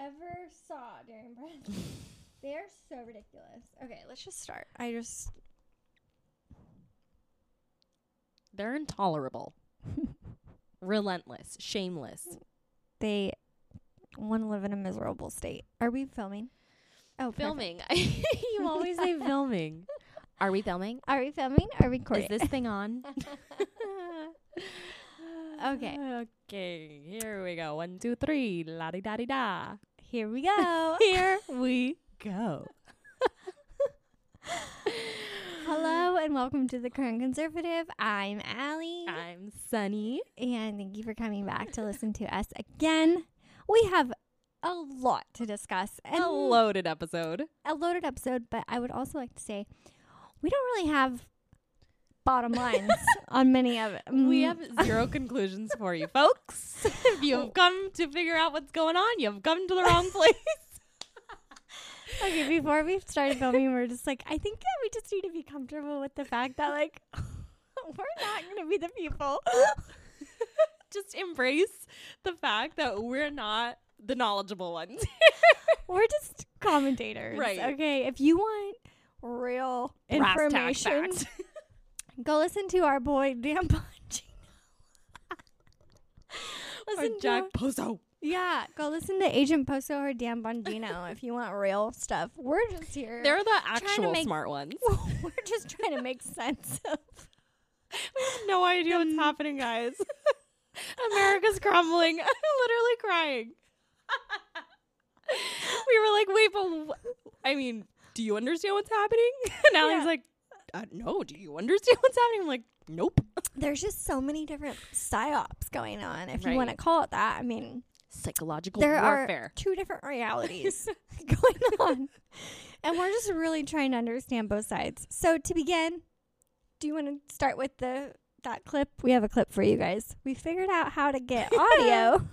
ever saw during pregnancy. they are so ridiculous. Okay, let's just start. I just They're intolerable. Relentless, shameless. they want to live in a miserable state. Are we filming? Oh. Filming. you always say filming. Are we filming? Are we filming? Are we recording? Is this thing on? Okay. Okay. Here we go. One, two, three. La di da di da. Here we go. Here we go. Hello and welcome to the Current Conservative. I'm Allie, I'm Sunny. and thank you for coming back to listen to us again. We have a lot to discuss and A loaded episode. a loaded episode, but I would also like to say we don't really have bottom lines on many of it. We Mm, have zero conclusions for you, folks. If you have come to figure out what's going on, you've come to the wrong place. okay. Before we started filming, we are just like, I think we just need to be comfortable with the fact that like we're not going to be the people. Just embrace the fact that we're not the knowledgeable ones. We're just commentators, Right. Okay, if you want real Brass information. Go listen to our boy Dan Bongino. or listen Jack to Pozo. yeah, go listen to Agent Poso or Dan Bongino if you want real stuff. We're just here. They're the actual make- smart ones. We're just trying to make sense of. We have no idea what's happening, guys. America's crumbling. I'm literally crying. we were like, wait, but wh- I mean, do you understand what's happening? And Allie's Yeah. like, uh, no, do you understand what's happening? I'm like, nope. There's just so many different psyops going on, if you want to call it that. I mean, Psychological there warfare. are two different realities going on. And we're just really trying to understand both sides. So to begin, do you want to start with the that clip? We have a clip for you guys. We figured out how to get audio.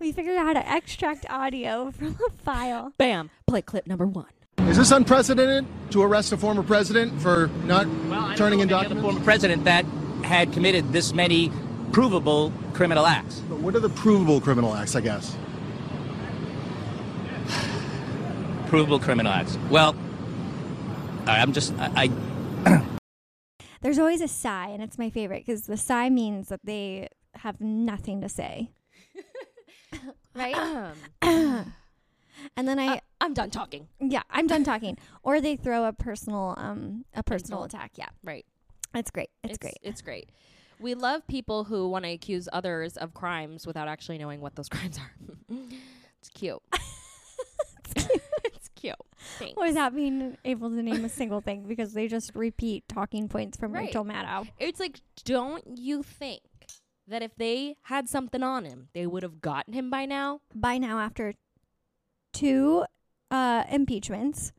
we figured out how to extract audio from a file. Bam. Play clip number one. Is this unprecedented to arrest a former president for not Well, turning in of any other documents? former president that had committed this many provable criminal acts. But what are the provable criminal acts, I guess? Provable criminal acts. Well, I- I'm just I, I There's always a sigh, and it's my favorite because the sigh means that they have nothing to say. right? Um. and then I, Uh, I'm done talking. yeah, I'm done talking. Or they throw a personal, um, a personal Insult. attack. Yeah, Right. it's great. It's, great. It's great. We love people who want to accuse others of crimes without actually knowing what those crimes are. it's cute. it's cute. Thanks. Without being able to name a single thing because they just repeat talking points from Right. Rachel Maddow. It's like, don't you think that if they had something on him, they would have gotten him by now? By now, after two uh, impeachments,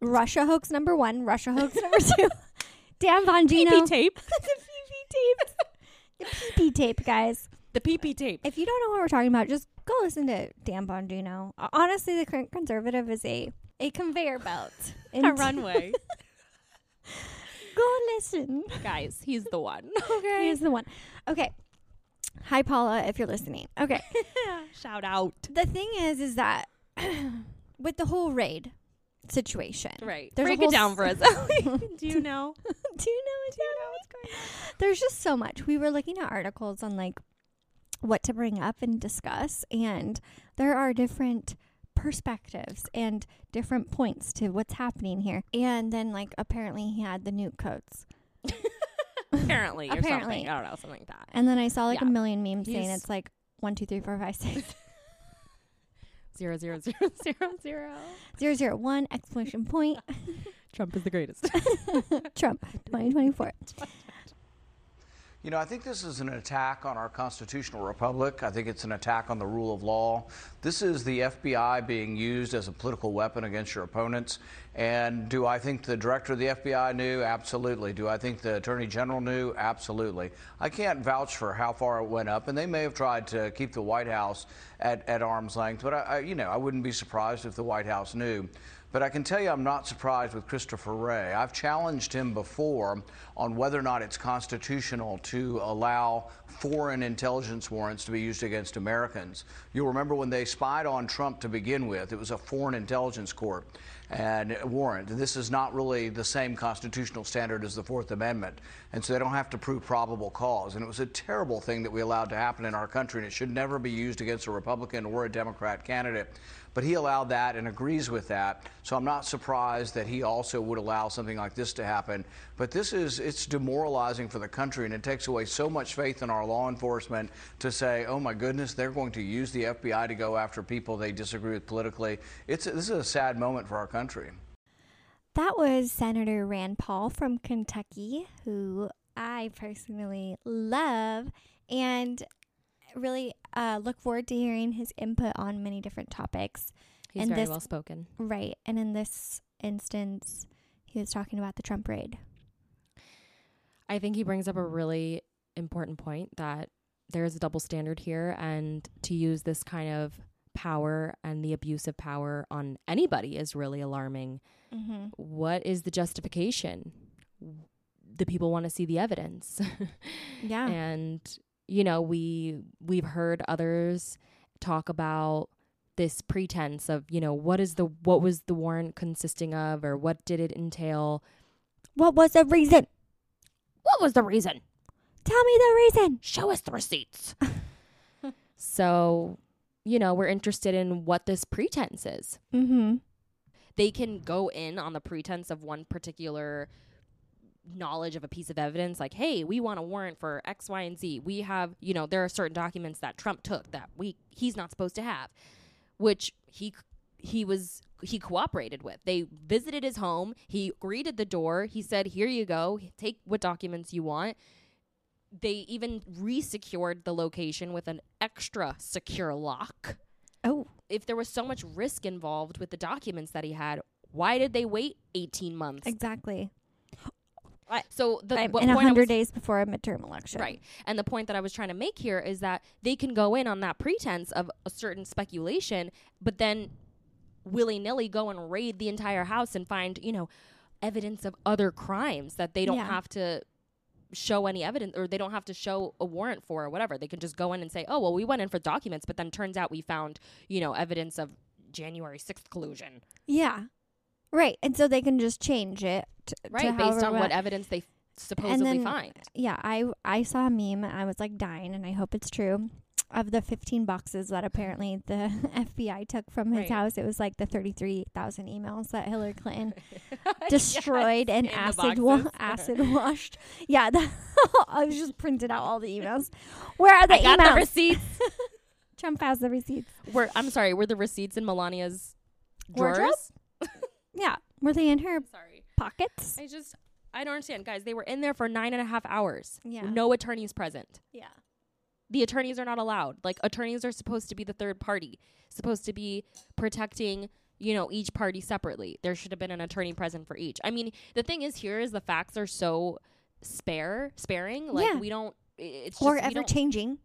Russia hoax number one, Russia hoax number two, Dan Bongino. PP tape. the PP tape. the PP tape, guys. The PP tape. If you don't know what we're talking about, just go listen to Dan Bongino. Uh, Honestly, the current conservative is a a conveyor belt. A runway. Go listen. Guys, he's the one. Okay, he's the one. Okay, hi Paula, if you're listening. Okay, Shout out. the thing is, is that with the whole raid situation, Right. There's Break it down for us. Do you know? Do you know Do you know what's going on? There's just so much. We were looking at articles on like what to bring up and discuss, and there are different perspectives and different points to what's happening here. And then, like, apparently he had the nuke codes. Apparently, or Apparently. something. I don't know, something like that. And then I saw like Yeah. a million memes saying it's like one, two, three, four, five, six, Zero zero zero zero zero. zero, zero, one, exclamation point, Trump is the greatest. Trump, 2024. You know, I think this is an attack on our constitutional republic. I think it's an attack on the rule of law. This is the FBI being used as a political weapon against your opponents. And do I think the director of the FBI knew? Absolutely. Do I think the attorney general knew? Absolutely. I can't vouch for how far it went up, and they may have tried to keep the White House at, at arm's length, but I, I, you know, I wouldn't be surprised if the White House knew. But I can tell you I'm not surprised with Christopher Wray. I've challenged him before on whether or not it's constitutional to allow foreign intelligence warrants to be used against Americans. You'll remember when they spied on Trump to begin with, it was a foreign intelligence court and warrant. This is not really the same constitutional standard as the Fourth Amendment, and so they don't have to prove probable cause. And it was a terrible thing that we allowed to happen in our country, and it should never be used against a Republican or a Democrat candidate. But he allowed that and agrees with that. So I'm not surprised that he also would allow something like this to happen. But this is, it's demoralizing for the country and it takes away so much faith in our law enforcement to say, oh my goodness, they're going to use the FBI to go after people they disagree with politically. It's, this is a sad moment for our country. That was Senator Rand Paul from Kentucky, who I personally love. And really uh, look forward to hearing his input on many different topics. He's and very this- well spoken. Right. And in this instance, he was talking about the Trump raid. I think he brings up a really important point that there is a double standard here, and to use this kind of power and the abuse of power on anybody is really alarming. Mm-hmm. What is the justification? The people want to see the evidence. Yeah. and you know we we've heard others talk about this pretense of you know what is the what was the warrant consisting of or what did it entail what was the reason? what was the reason Tell me the reason. show us the receipts so you know we're interested in what this pretense is Mm-hmm. they can go in on the pretense of one particular knowledge of a piece of evidence like hey we want a warrant for x y and z. We have you know there are certain documents that trump took that we he's not supposed to have which he he was he cooperated with. They visited his home. He greeted the door. He said here you go. Take what documents you want. They even re-secured the location with an extra secure lock. Oh, if there was so much risk involved with the documents that he had, why did they wait 18 months? exactly. I- so the I'm what in a hundred was- days before a midterm election. Right. And the point that I was trying to make here is that they can go in on that pretense of a certain speculation, but then willy nilly go and raid the entire house and find, you know, evidence of other crimes that they don't Yeah. have to show any evidence or they don't have to show a warrant for or whatever. They can just go in and say, oh, well, we went in for documents, but then turns out we found, you know, evidence of January 6th collusion. Yeah. Right. And so they can just change it. To Right. Based however on what evidence they supposedly then- find. yeah, I I saw a meme. And I was like dying, and I hope it's true. Of the 15 boxes that apparently the FBI took from his Right. house, it was like the 33,000 emails that Hillary Clinton destroyed and acid wa- acid washed. Yeah, the I was just printed out all the emails. Where are the I got the receipts. Trump has the receipts. were I'm sorry, were the receipts in Melania's drawers? Yeah, were they in her Sorry. Pockets? I just I don't understand, guys. They were in there for nine and a half hours. Yeah. No attorneys present. Yeah. The attorneys are not allowed. Like attorneys are supposed to be the third party, supposed to be protecting, you know, each party separately. There should have been an attorney present for each. I mean, the thing is here is the facts are so spare, sparing. Like Yeah. we don't it's Or just, ever changing.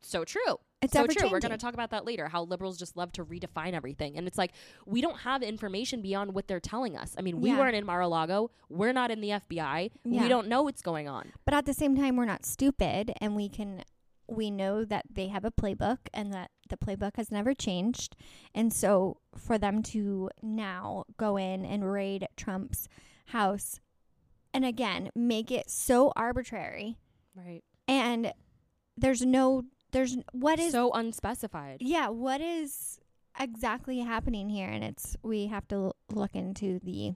so true. It's so true. We're going to talk about that later. How liberals just love to redefine everything, and it's like we don't have information beyond what they're telling us. I mean, we Yeah. weren't in Mar-a-Lago. We're not in the FBI. Yeah. We don't know what's going on. But at the same time, we're not stupid, and we can we know that they have a playbook and that the playbook has never changed. And so for them to now go in and raid Trump's house and again make it so arbitrary Right. and there's no there's what is so unspecified. yeah what is exactly happening here and it's we have to l- look into the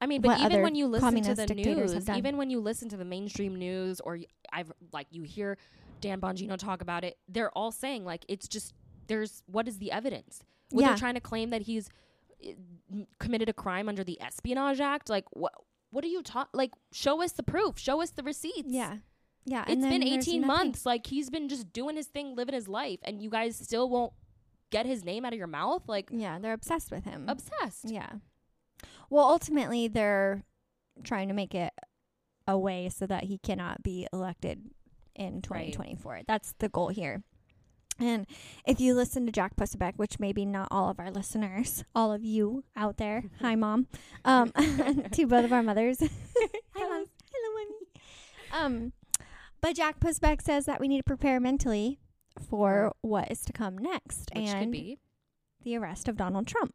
I mean, but even when you listen to the news, even when you listen to the mainstream news, or y- I've like you hear Dan Bongino talk about it, they're all saying like it's just there's what is the evidence? When Yeah. they're trying to claim that he's uh, committed a crime under the Espionage Act, like what? What are you talking? Like, show us the proof. Show us the receipts. yeah yeah It's been then there's 18 months. Like he's been just doing his thing, living his life, and you guys still won't get his name out of your mouth. Like yeah they're obsessed with him obsessed. Yeah. Well, ultimately, they're trying to make it a way so that he cannot be elected in 2024. That's the goal here. And if you listen to Jack Posobiec, which maybe not all of our listeners, all of you out there, hi mom, um, to both of our mothers, hi mom, hello mommy. Um, but Jack Posobiec says that we need to prepare mentally for what is to come next, Which and could be. the arrest of Donald Trump.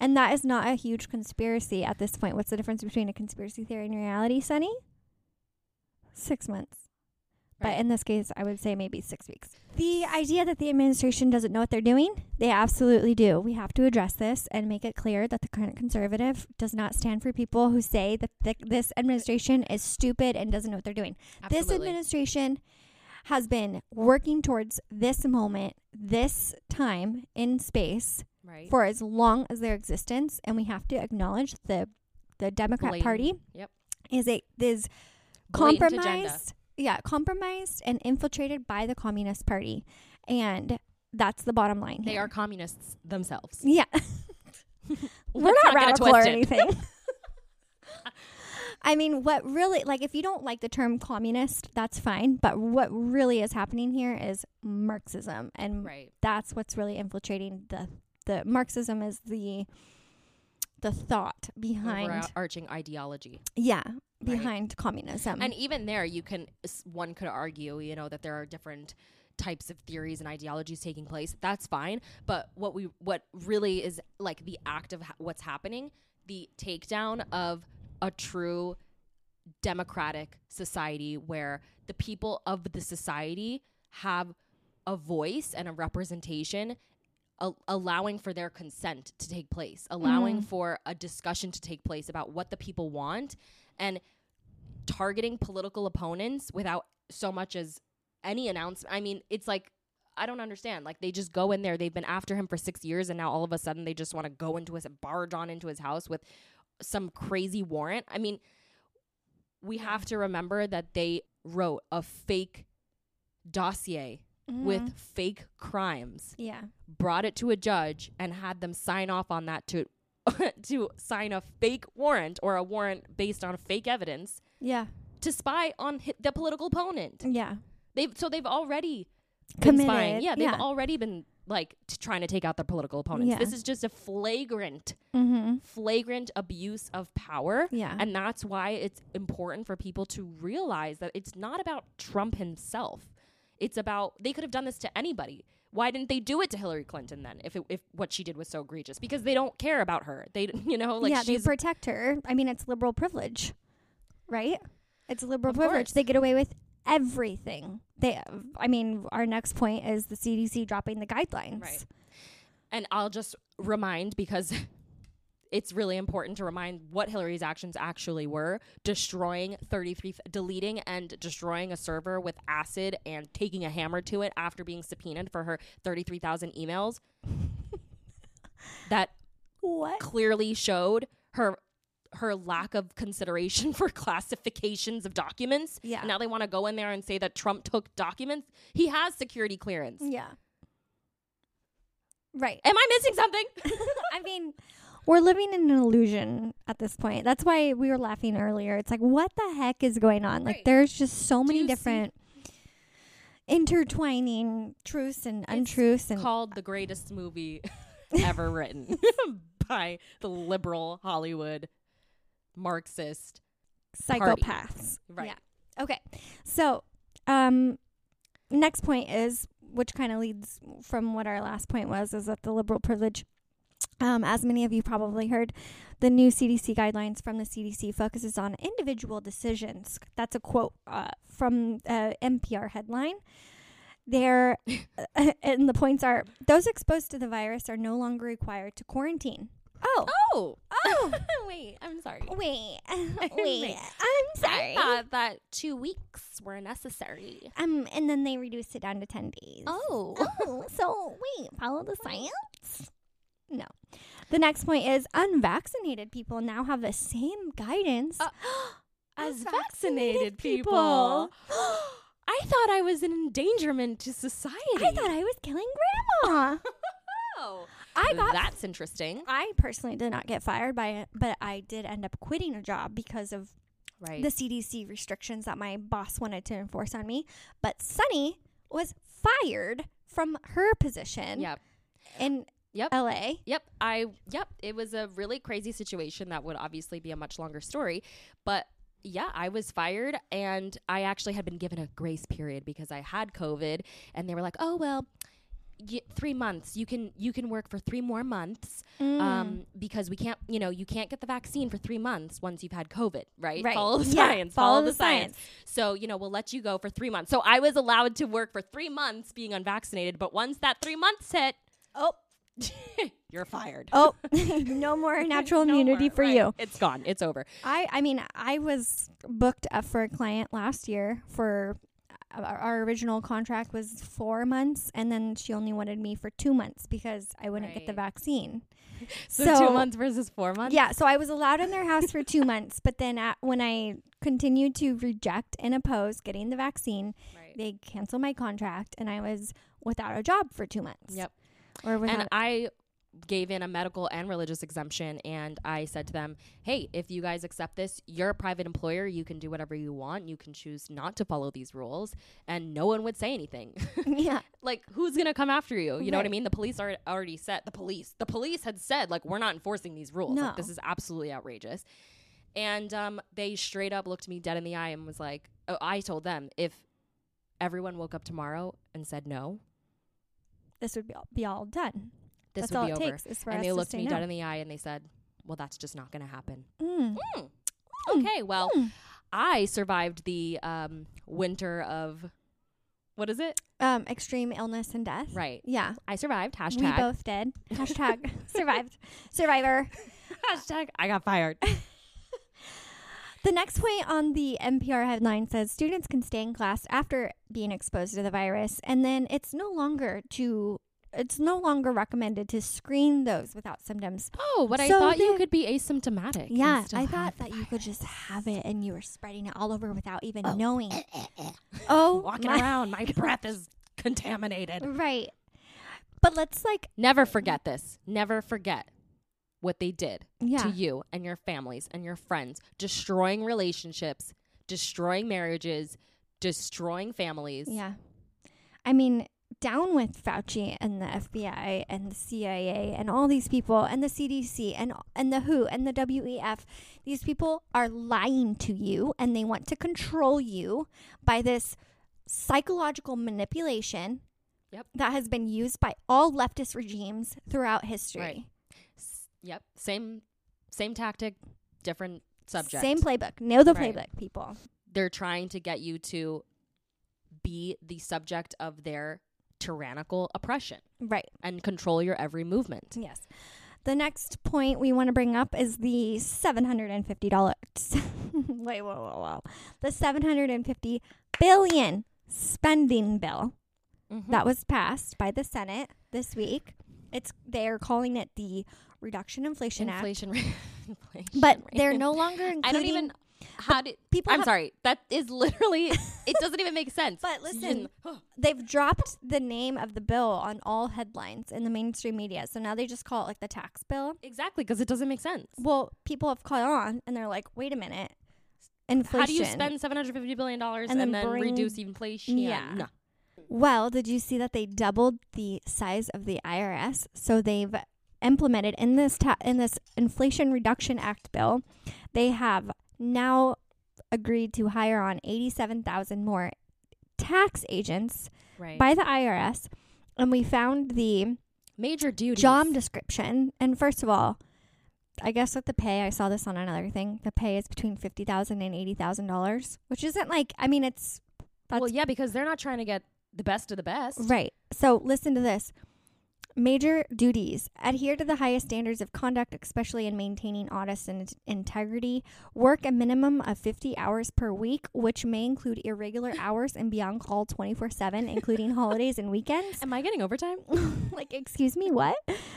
And that is not a huge conspiracy at this point. What's the difference between a conspiracy theory and reality, Sunny? Six months. But in this case, I would say maybe six weeks. The idea that the administration doesn't know what they're doing, they absolutely do. We have to address this and make it clear that the current conservative does not stand for people who say that th- this administration is stupid and doesn't know what they're doing. This administration has been working towards this moment, this time in space right. for as long as their existence, and we have to acknowledge the the Democrat Blatant- Party Yep. is a is compromised. Yeah, compromised and infiltrated by the Communist Party, and that's the bottom line. They are communists themselves. Yeah, we're not not radical or anything. I mean, what really, like, if you don't like the term communist, that's fine. But what really is happening here is Marxism, and Right. that's what's really infiltrating the the Marxism is the the thought behind Overarching ideology. yeah behind communism. And even there, you can one could argue, you know, that there are different types of theories and ideologies taking place. That's fine, but what we what really is like the act of ha- what's happening, the takedown of a true democratic society where the people of the society have a voice and a representation a- allowing for their consent to take place allowing mm-hmm. for a discussion to take place about what the people want and targeting political opponents without so much as any announcement. I mean, it's like I don't understand. Like they just go in there. They've been after him for six years, and now all of a sudden they just want to go into his barge on into his house with some crazy warrant. I mean, we have to remember that they wrote a fake dossier with fake crimes, yeah, brought it to a judge, and had them sign off on that to to sign a fake warrant or a warrant based on fake evidence yeah, to spy on hi- the political opponent. yeah. They've so they've already been spying. Committed, Yeah, they've yeah. already been like t- trying to take out their political opponents. Yeah. This is just a flagrant, Mm-hmm. flagrant abuse of power. Yeah. and that's why it's important for people to realize that it's not about Trump himself. It's about they could have done this to anybody. Why didn't they do it to Hillary Clinton then? If it, if what she did was so egregious, because they don't care about her. They you know like yeah, they protect her. I mean, it's liberal privilege, right? It's liberal Of privilege. course. They get away with everything. They, I mean, our next point is the CDC dropping the guidelines. Right. And I'll just remind because it's really important to remind what Hillary's actions actually were destroying 33 deleting and destroying a server with acid and taking a hammer to it after being subpoenaed for her 33,000 emails that What? clearly showed her her lack of consideration for classifications of documents. Yeah. Now they want to go in there and say that Trump took documents. He has security clearance. Yeah. Right. Am I missing something? I mean, we're living in an illusion at this point. That's why we were laughing earlier. It's like, what the heck is going on? Like, Right. there's just so many different intertwining truths and untruths and called the greatest movie ever written by the liberal Hollywood Marxist. party. psychopaths. Right. Yeah. Okay. So, um, next point is, which kind of leads from what our last point was, is that the liberal privilege. Um, as many of you probably heard, the new CDC guidelines from the CDC focuses on individual decisions. That's a quote uh, from uh, NPR headline. There, and the points are: those exposed to the virus are no longer required to quarantine. Oh, Oh, oh, wait, I'm sorry. wait, Wait. wait. I'm sorry. I thought that two weeks were necessary. Um, and then they reduced it down to 10 days. Oh, Oh, so wait, follow the science? No. The next point is unvaccinated people now have the same guidance Uh, as vaccinated vaccinated people. I thought I was an endangerment to society. I thought I was killing grandma. Oh, I got that's interesting. I personally did not get fired by it, but I did end up quitting a job because of Right. the CDC restrictions that my boss wanted to enforce on me. But Sunny was fired from her position Yep. in Yep. LA. Yep. I yep. It was a really crazy situation that would obviously be a much longer story. But yeah, I was fired and I actually had been given a grace period because I had COVID and they were like, "Oh, well, y- 3 months. You can you can work for 3 more months Mm. um because we can't, you know, you can't get the vaccine for 3 months once you've had COVID, right? Right. Follow the Yeah, science. follow Follow, the the science. So, you know, we'll let you go for 3 months. So, I was allowed to work for 3 months being unvaccinated, but once that 3 months hit, Oh, you're fired. oh, no more natural No immunity more, for right. you. It's gone. It's over. I I mean, I was booked up for a client last year for uh, our, our original contract was 4 months and then she only wanted me for 2 months because I wouldn't get the Right. vaccine. So, two months versus four months. Yeah, so I was allowed in their house for 2 months, but then at, when I continued to reject and oppose getting the vaccine, Right. they canceled my contract and I was without a job for 2 months. Yep. Or without And I gave in a medical and religious exemption, and I said to them, "Hey, if you guys accept this, you're a private employer. You can do whatever you want. You can choose not to follow these rules, and no one would say anything." yeah. like who's gonna come after you you know what i mean the police are already set the police the police had said like we're not enforcing these rules No. like this is absolutely outrageous and um, they straight up looked me dead in the eye and was like oh, i told them if everyone woke up tomorrow and said no This would be all, be all done. this That's would all be it over takes is for and us they looked say me no. dead in the eye and they said well that's just not gonna happen Mm. Hmm. okay well i survived the um, winter of what is it Um, extreme illness and death. right Yeah. i survived Hashtag. We both did. Hashtag survived. Survivor. hashtag i got fired The next point on the NPR headline says students can stay in class after being exposed to the virus, and then it's no longer to it's no longer recommended to screen those without symptoms. Oh, but I So thought you could be asymptomatic. Yeah, I thought that you could just have it and you were spreading it all over without even oh. knowing. oh, walking my- around. My breath is contaminated. Right. But let's like, Never forget this. Never forget what they did yeah. to you and your families and your friends, destroying relationships, destroying marriages, destroying families. Yeah. I mean, down with Fauci and the FBI and the CIA and all these people and the CDC and and the WHO and the WEF. These people are lying to you and they want to control you by this psychological manipulation Yep. that has been used by all leftist regimes throughout history. Right. Yep. Same same tactic, different subject. Same playbook. Know the Right. playbook, people. They're trying to get you to be the subject of their tyrannical oppression Right. and control your every movement. Yes. The next point we want to bring up is the seven hundred and fifty dollars. Wait, whoa, whoa, whoa! The seven hundred and fifty billion spending bill Mhm. that was passed by the Senate this week. It's they are calling it the Reduction Inflation, inflation rate. inflation Act, but they're no longer including. I don't even. How did people I'm have- sorry. That is literally. it doesn't even make sense. But listen, they've dropped the name of the bill on all headlines in the mainstream media, so now they just call it like the tax bill. exactly because it doesn't make sense. Well, people have caught on and they're like, wait a minute. Inflation. How do you spend 750 billion dollars And and, then then, bring- reduce inflation? Yeah. No. Well, did you see that they doubled the size of the IRS? So they've implemented in this ta- in this Inflation Reduction Act bill, they have now agreed to hire on 87,000 more tax agents Right. by the IRS. And we found the Major duties. job description. And first of all, I guess with the pay, I saw this on another thing. The pay is between fifty thousand and eighty thousand dollars, which isn't like I mean it's well, yeah, because they're not trying to get the best of the best. right. So listen to this. Major duties adhere to the highest standards of conduct, especially in maintaining honest and integrity. Work a minimum of 50 hours per week, which may include irregular hours and be on call 24 7, including holidays and weekends. Am I getting overtime? like, excuse me, what?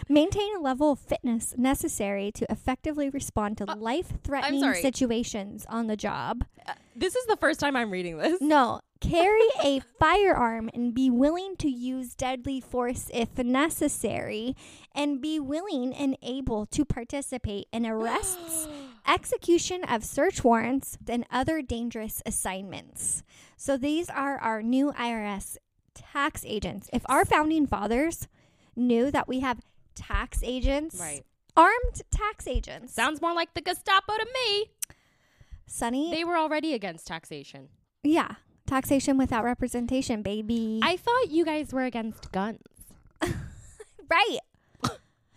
Maintain a level of fitness necessary to effectively respond to uh, life threatening situations on the job. Uh, this is the first time I'm reading this. No, carry a firearm and be willing to use deadly force if necessary, and be willing and able to participate in arrests, execution of search warrants, and other dangerous assignments. So these are our new IRS tax agents. If our founding fathers knew that we have tax agents, Right. armed tax agents, Sounds more like the Gestapo to me. Sunny, They were already against taxation. yeah, taxation without representation, baby. I thought you guys were against guns. right.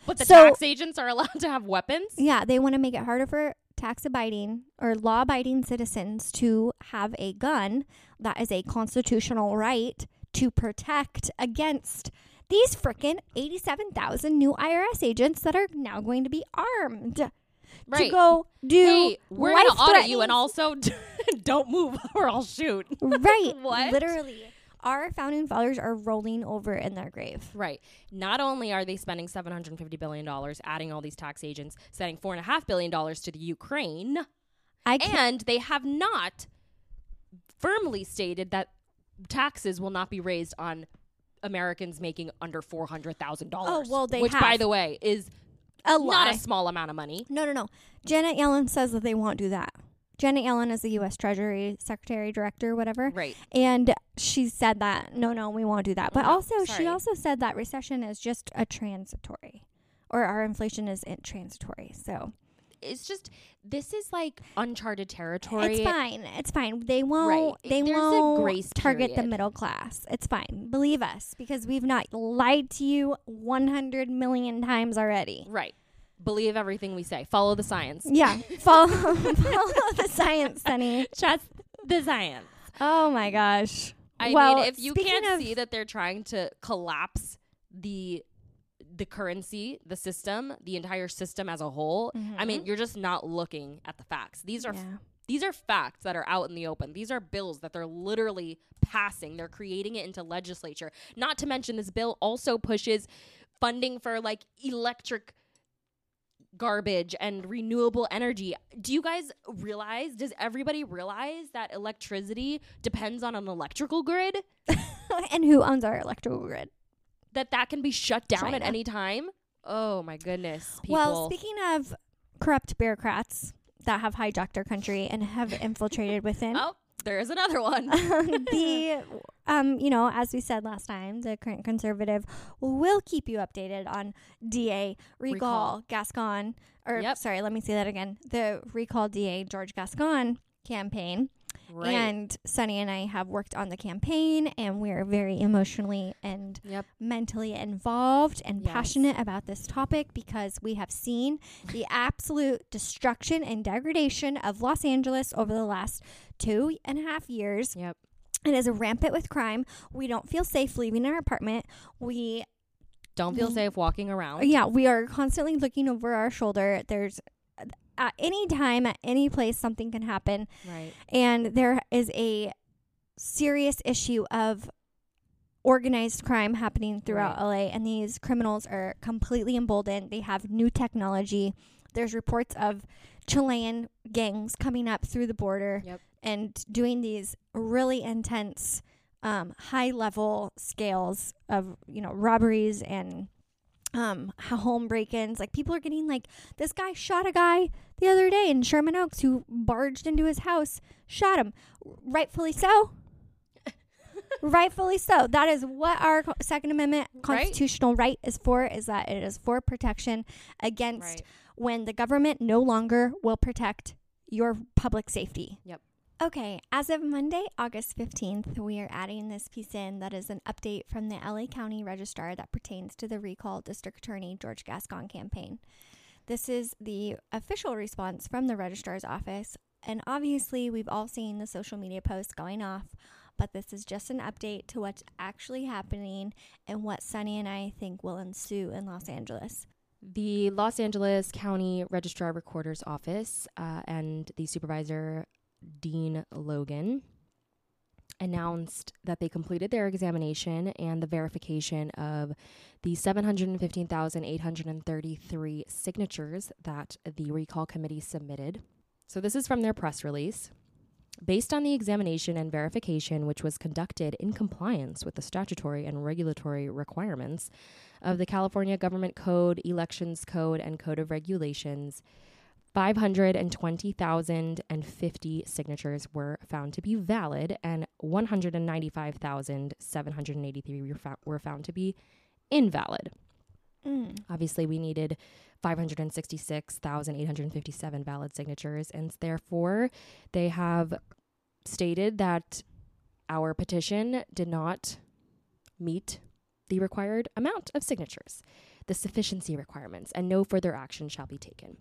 But the So- tax agents are allowed to have weapons? Yeah, they want to make it harder for tax abiding or law abiding citizens to have a gun. That is a constitutional right to protect against these frickin' 87,000 new IRS agents that are now going to be armed to Right. go do hey, we're going to audit you and also don't move or I'll shoot. right. What? Literally. Our founding fathers are rolling over in their grave. Right. Not only are they spending $750 billion, adding all these tax agents, sending $4.5 billion to the Ukraine, I and they have not firmly stated that taxes will not be raised on Americans making under $400,000. Oh, well, they Which, by the way, is a not lie. a small amount of money. No, no, no. Janet Yellen says that they won't do that. Janet Yellen is the U.S. Treasury Secretary, Director, whatever. Right. And she said that no, no, we won't do that. But No, also, sorry. she also said that recession is just a transitory, or our inflation is transitory. So It's just, this is like uncharted territory. it's fine. It's fine. They won't. Right. They There's won't grace target the middle class. It's fine. Believe us, because we've not lied to you 100 million times already. Right. Believe everything we say. Follow the science. Yeah, follow, follow the science, Sunny. Trust the science. Oh my gosh. I well, mean, if you can't see that they're trying to collapse the the currency, the system, the entire system as a whole, I mean, you're just not looking at the facts. These are Mm-hmm. Yeah. these are facts that are out in the open. These are bills that they're literally passing. They're creating it into legislature. Not to mention this bill also pushes funding for like electric garbage and renewable energy. Do you guys realize? Does everybody realize that electricity depends on an electrical grid? and who owns our electrical grid? That that can be shut down at any time? Oh my goodness. People. Well, speaking of corrupt bureaucrats that have hijacked our country and have infiltrated within, Oh, there's another one. the um, you know, as we said last time, the current conservative will keep you updated on DA recall, Recall. Gascon, or Yep. sorry, let me say that again. The recall DA George Gascon campaign. Right. And Sunny and I have worked on the campaign, and we are very emotionally and yep. mentally involved and Yes. passionate about this topic because we have seen the absolute destruction and degradation of Los Angeles over the last two and a half years. Yep. It is a rampant with crime. We don't feel safe leaving our apartment. We, Don't feel safe walking around. yeah, we are constantly looking over our shoulder. There's at any time, at any place, something can happen Right. and there is a serious issue of organized crime happening throughout LA and these criminals are completely emboldened they have new technology there's reports of Chilean gangs coming up through the border Yep. and doing these really intense um, high level scales of you know robberies and um home break-ins like people are getting like this guy shot a guy the other day in Sherman Oaks who barged into his house shot him rightfully so rightfully so that is what our second amendment Right. constitutional right is for is that it is for protection against Right. when the government no longer will protect your public safety Yep. Okay, as of Monday, August 15th, we are adding this piece in that is an update from the LA County Registrar that pertains to the recall District Attorney George Gascon campaign. This is the official response from the Registrar's office, and obviously, we've all seen the social media posts going off, but this is just an update to what's actually happening and what Sunny and I think will ensue in Los Angeles. The Los Angeles County Registrar Recorder's Office uh, and the supervisor, Dean Logan, announced that they completed their examination and the verification of the 715,833 signatures that the recall committee submitted. So, this is from their press release. Based on the examination and verification, which was conducted in compliance with the statutory and regulatory requirements of the California Government Code, Elections Code, and Code of Regulations, 520,050 signatures were found to be valid, and 195,783 were, fou- were found to be invalid. Mm. Obviously, we needed 566,857 valid signatures, and therefore they have stated that our petition did not meet the required amount of signatures, the sufficiency requirements, and no further action shall be taken.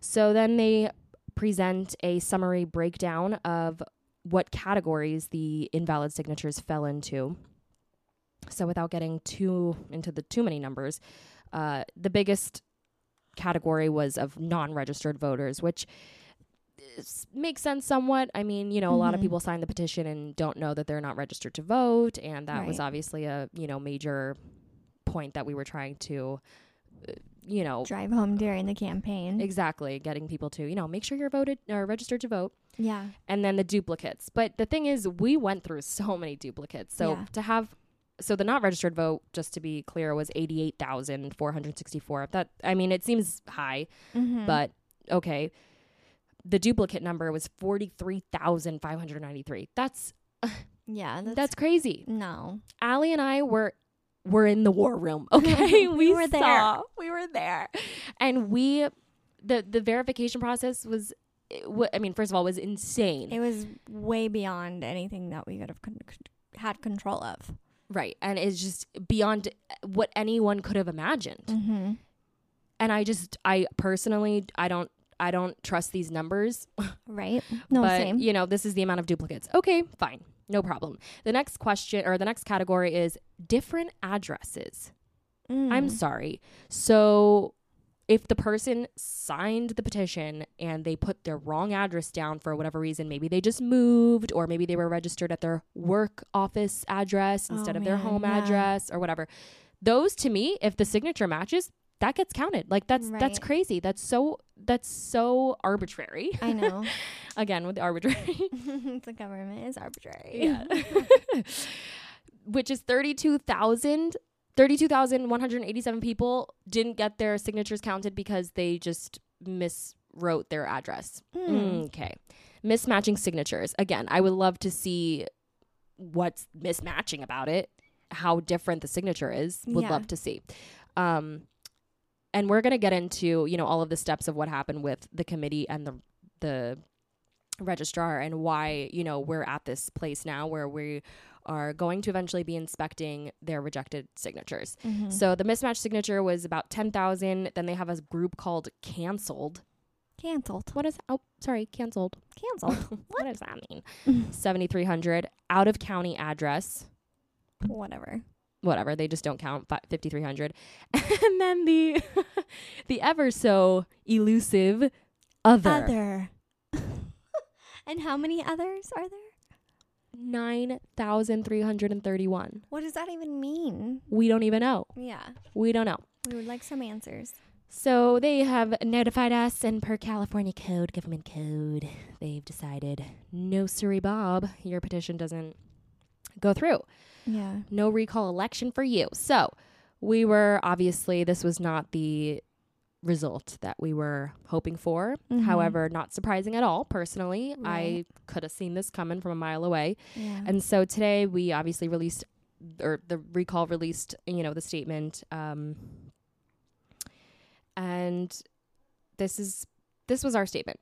So then they present a summary breakdown of what categories the invalid signatures fell into. So without getting too into the too many numbers, uh, the biggest category was of non-registered voters, which is, makes sense somewhat. I mean, you know, a lot of Mhm. people sign the petition and don't know that they're not registered to vote, and that was obviously a you know major point that we were trying to, uh, you know, Drive home during the campaign. exactly getting people to you know make sure you're voted or registered to vote yeah. and then the duplicates. But the thing is, we went through so many duplicates. So Yeah. to have, so the not registered vote, just to be clear, was eighty eight thousand four hundred sixty four. That I mean, it seems high, Mhm. but okay. The duplicate number was forty three thousand five hundred ninety three. That's yeah, that's, that's crazy. no. Allie and I were were in the war room. Okay, We were there. saw- We were there, and we the the verification process was. I mean, first of all, was insane. It was way beyond anything that we could have con- had control of. Right. And it's just beyond what anyone could have imagined. Mm-hmm. And I just I personally I don't I don't trust these numbers. Right? No, but same. you know, this is the amount of duplicates. Okay, fine. No problem. The next question or the next category is different addresses. I'm Mm. sorry. So if the person signed the petition and they put their wrong address down for whatever reason, maybe they just moved or maybe they were registered at their work office address instead Oh, of their man, home yeah. address or whatever. Those to me, if the signature matches, that gets counted. Like that's that's crazy. That's so that's so arbitrary. I know. Again with the arbitrary. the government is arbitrary. Yeah. Which is 32,000 32,187 people didn't get their signatures counted because they just miswrote their address. Mm. Okay. Mismatching signatures. Again, I would love to see what's mismatching about it, how different the signature is. Would Yeah. love to see. Um and we're going to get into, you know, all of the steps of what happened with the committee and the the registrar and why, you know, we're at this place now where we are going to eventually be inspecting their rejected signatures. Mhm. So the mismatch signature was about 10,000. Then they have a group called Canceled. Canceled. What is, oh, sorry, canceled. Canceled. what does that mean? 7,300. Out of county address. Whatever. Whatever. They just don't count. fi- 5,300. And then the, the ever so elusive other. Other. and how many others are there? 9,331. What does that even mean? We don't even know. Yeah. We don't know. We would like some answers. So they have notified us, and per California code, government code, they've decided no, sorry, Bob, your petition doesn't go through. Yeah. No recall election for you. So we were obviously, this was not the result that we were hoping for. Mhm. However, not surprising at all, personally. I could have seen this coming from a mile away. Yeah. And so today we obviously released, or the recall released, you know, the statement. Um, and this is this was our statement.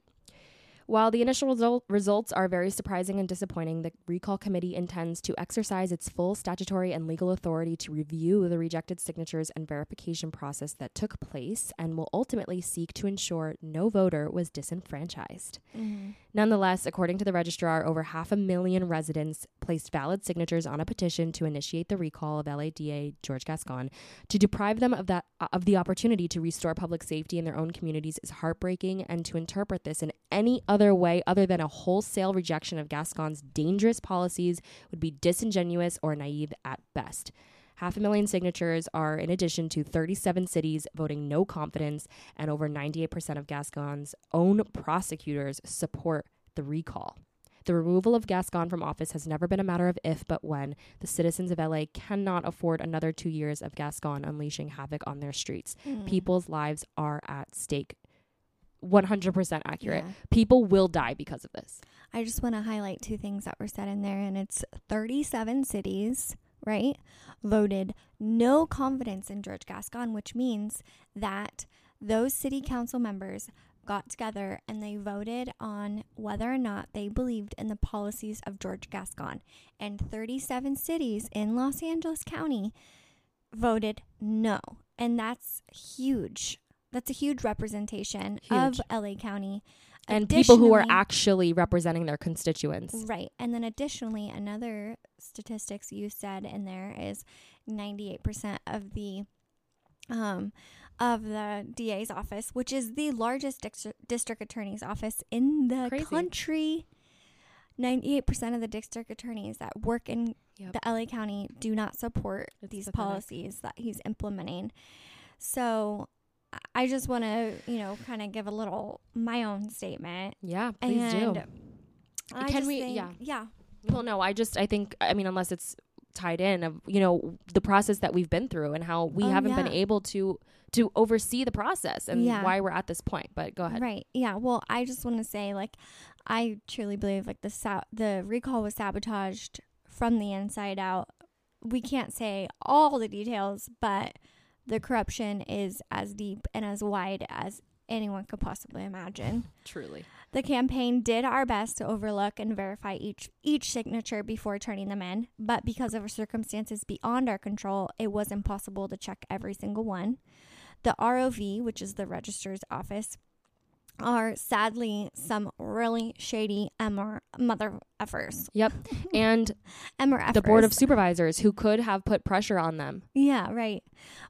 While the initial result, results are very surprising and disappointing, the recall committee intends to exercise its full statutory and legal authority to review the rejected signatures and verification process that took place and will ultimately seek to ensure no voter was disenfranchised. Mhm. Nonetheless, according to the registrar, over half a million residents placed valid signatures on a petition to initiate the recall of LADA George Gascon. To deprive them of that uh, of the opportunity to restore public safety in their own communities is heartbreaking, and to interpret this in any other way other than a wholesale rejection of Gascon's dangerous policies would be disingenuous or naive at best. Half a million signatures are in addition to 37 cities voting no confidence, and over 98% of Gascon's own prosecutors support the recall. The removal of Gascon from office has never been a matter of if, but when. The citizens of LA cannot afford another two years of Gascon unleashing havoc on their streets. Mm. People's lives are at stake. 100% accurate. Yeah. People will die because of this. I just want to highlight two things that were said in there, and it's 37 cities, right, voted no confidence in George Gascon, which means that those city council members got together and they voted on whether or not they believed in the policies of George Gascon. And 37 cities in Los Angeles County voted no. And that's huge. That's a huge representation Huge. of LA County. And people who are actually representing their constituents. Right. And then additionally, another statistics you said in there is 98% of the um of the DA's office, which is the largest dix- district attorney's office in the Crazy. country. 98% of the district attorneys that work in Yep. the LA County do not support It's these pathetic. policies that he's implementing. So I- just want to, you know, kind of give a little my own statement. Yeah, please do. I Can we- think- yeah. yeah. Well, no, I just I think I mean unless it's tied in of you know the process that we've been through and how we Oh, haven't been able to to oversee the process and Yeah. why we're at this point. But go ahead. Right. Yeah. Well, I just want to say, like, I truly believe like the sa- the recall was sabotaged from the inside out. We can't say all the details, but the corruption is as deep and as wide as anyone could possibly imagine. Truly. The campaign did our best to overlook and verify each each signature before turning them in, but because of circumstances beyond our control, it was impossible to check every single one. The ROV, which is the registrar's office, are sadly some really shady MR mother effers. Yep. And MR the board of supervisors who could have put pressure on them. Yeah, right.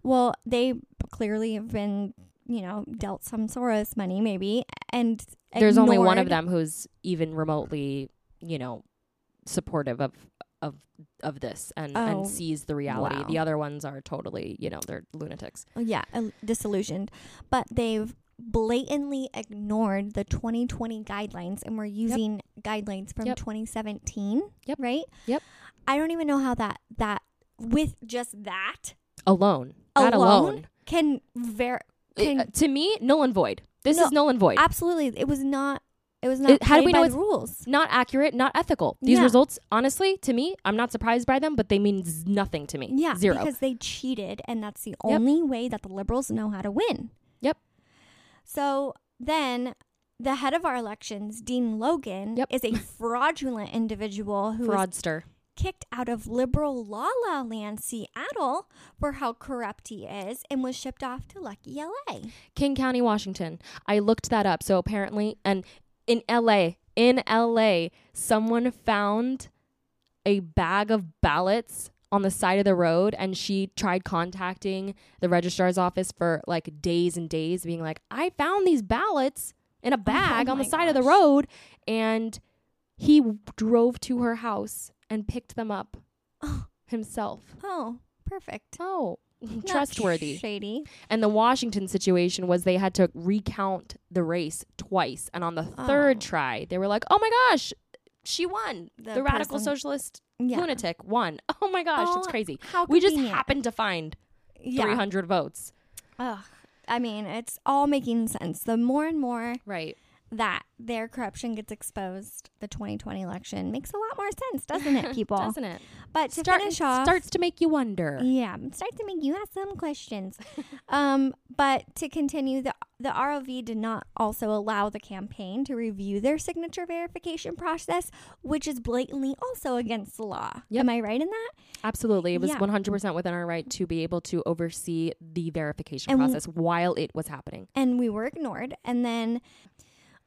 Well, they clearly have been, you know, dealt some Soros money maybe and There's only one of them who's even remotely, you know, supportive of of of this and Oh, and sees the reality. wow. The other ones are totally, you know, they're lunatics. Yeah, uh, disillusioned. But they've blatantly ignored the 2020 guidelines and we're using guidelines from Yep. 2017. Yep. Right? Yep. I don't even know how that that with just that Alone. That alone, alone. can ver It- uh, to me, null and void. This No, is null and void. absolutely it was not it was not It- how do we know it's- the rules. not accurate, not ethical. These Yeah. results, honestly, to me, I'm not surprised by them, but they mean nothing to me. Yeah, Zero. because they cheated, and that's the Yep. only way that the liberals know how to win. So then, the head of our elections, Dean Logan, Yep. is a fraudulent individual who was Fraudster. kicked out of liberal La La Land, Seattle, for how corrupt he is, and was shipped off to Lucky LA. King County, Washington. I looked that up. So apparently, and in LA, in LA, someone found a bag of ballots on the side of the road and she tried contacting the registrar's office for like days and days being like I found these ballots in a oh bag on the side of the road and he w- drove to her house and picked them up oh. himself. Oh, perfect. Oh, trustworthy. Shady. And the Washington situation was they had to recount the race twice. And on the third Oh. try, they were like, oh my gosh, she won. The, The radical person- socialist Yeah. lunatic won. Oh my gosh, it's Oh, crazy. How We just happened to find Yeah. 300 votes. Ugh. I mean, it's all making sense. The more and more Right. that their corruption gets exposed, the 2020 election makes a lot more sense, doesn't it, people? Doesn't it? But to Start- finish off, starts to make you wonder. yeah, starts to make you ask some questions. um, but to continue, the the ROV did not also allow the campaign to review their signature verification process, which is blatantly also against the law. Yep. Am I right in that? Absolutely. It was Yeah. 100% within our right to be able to oversee the verification And- process while it was happening. and we were ignored. And then,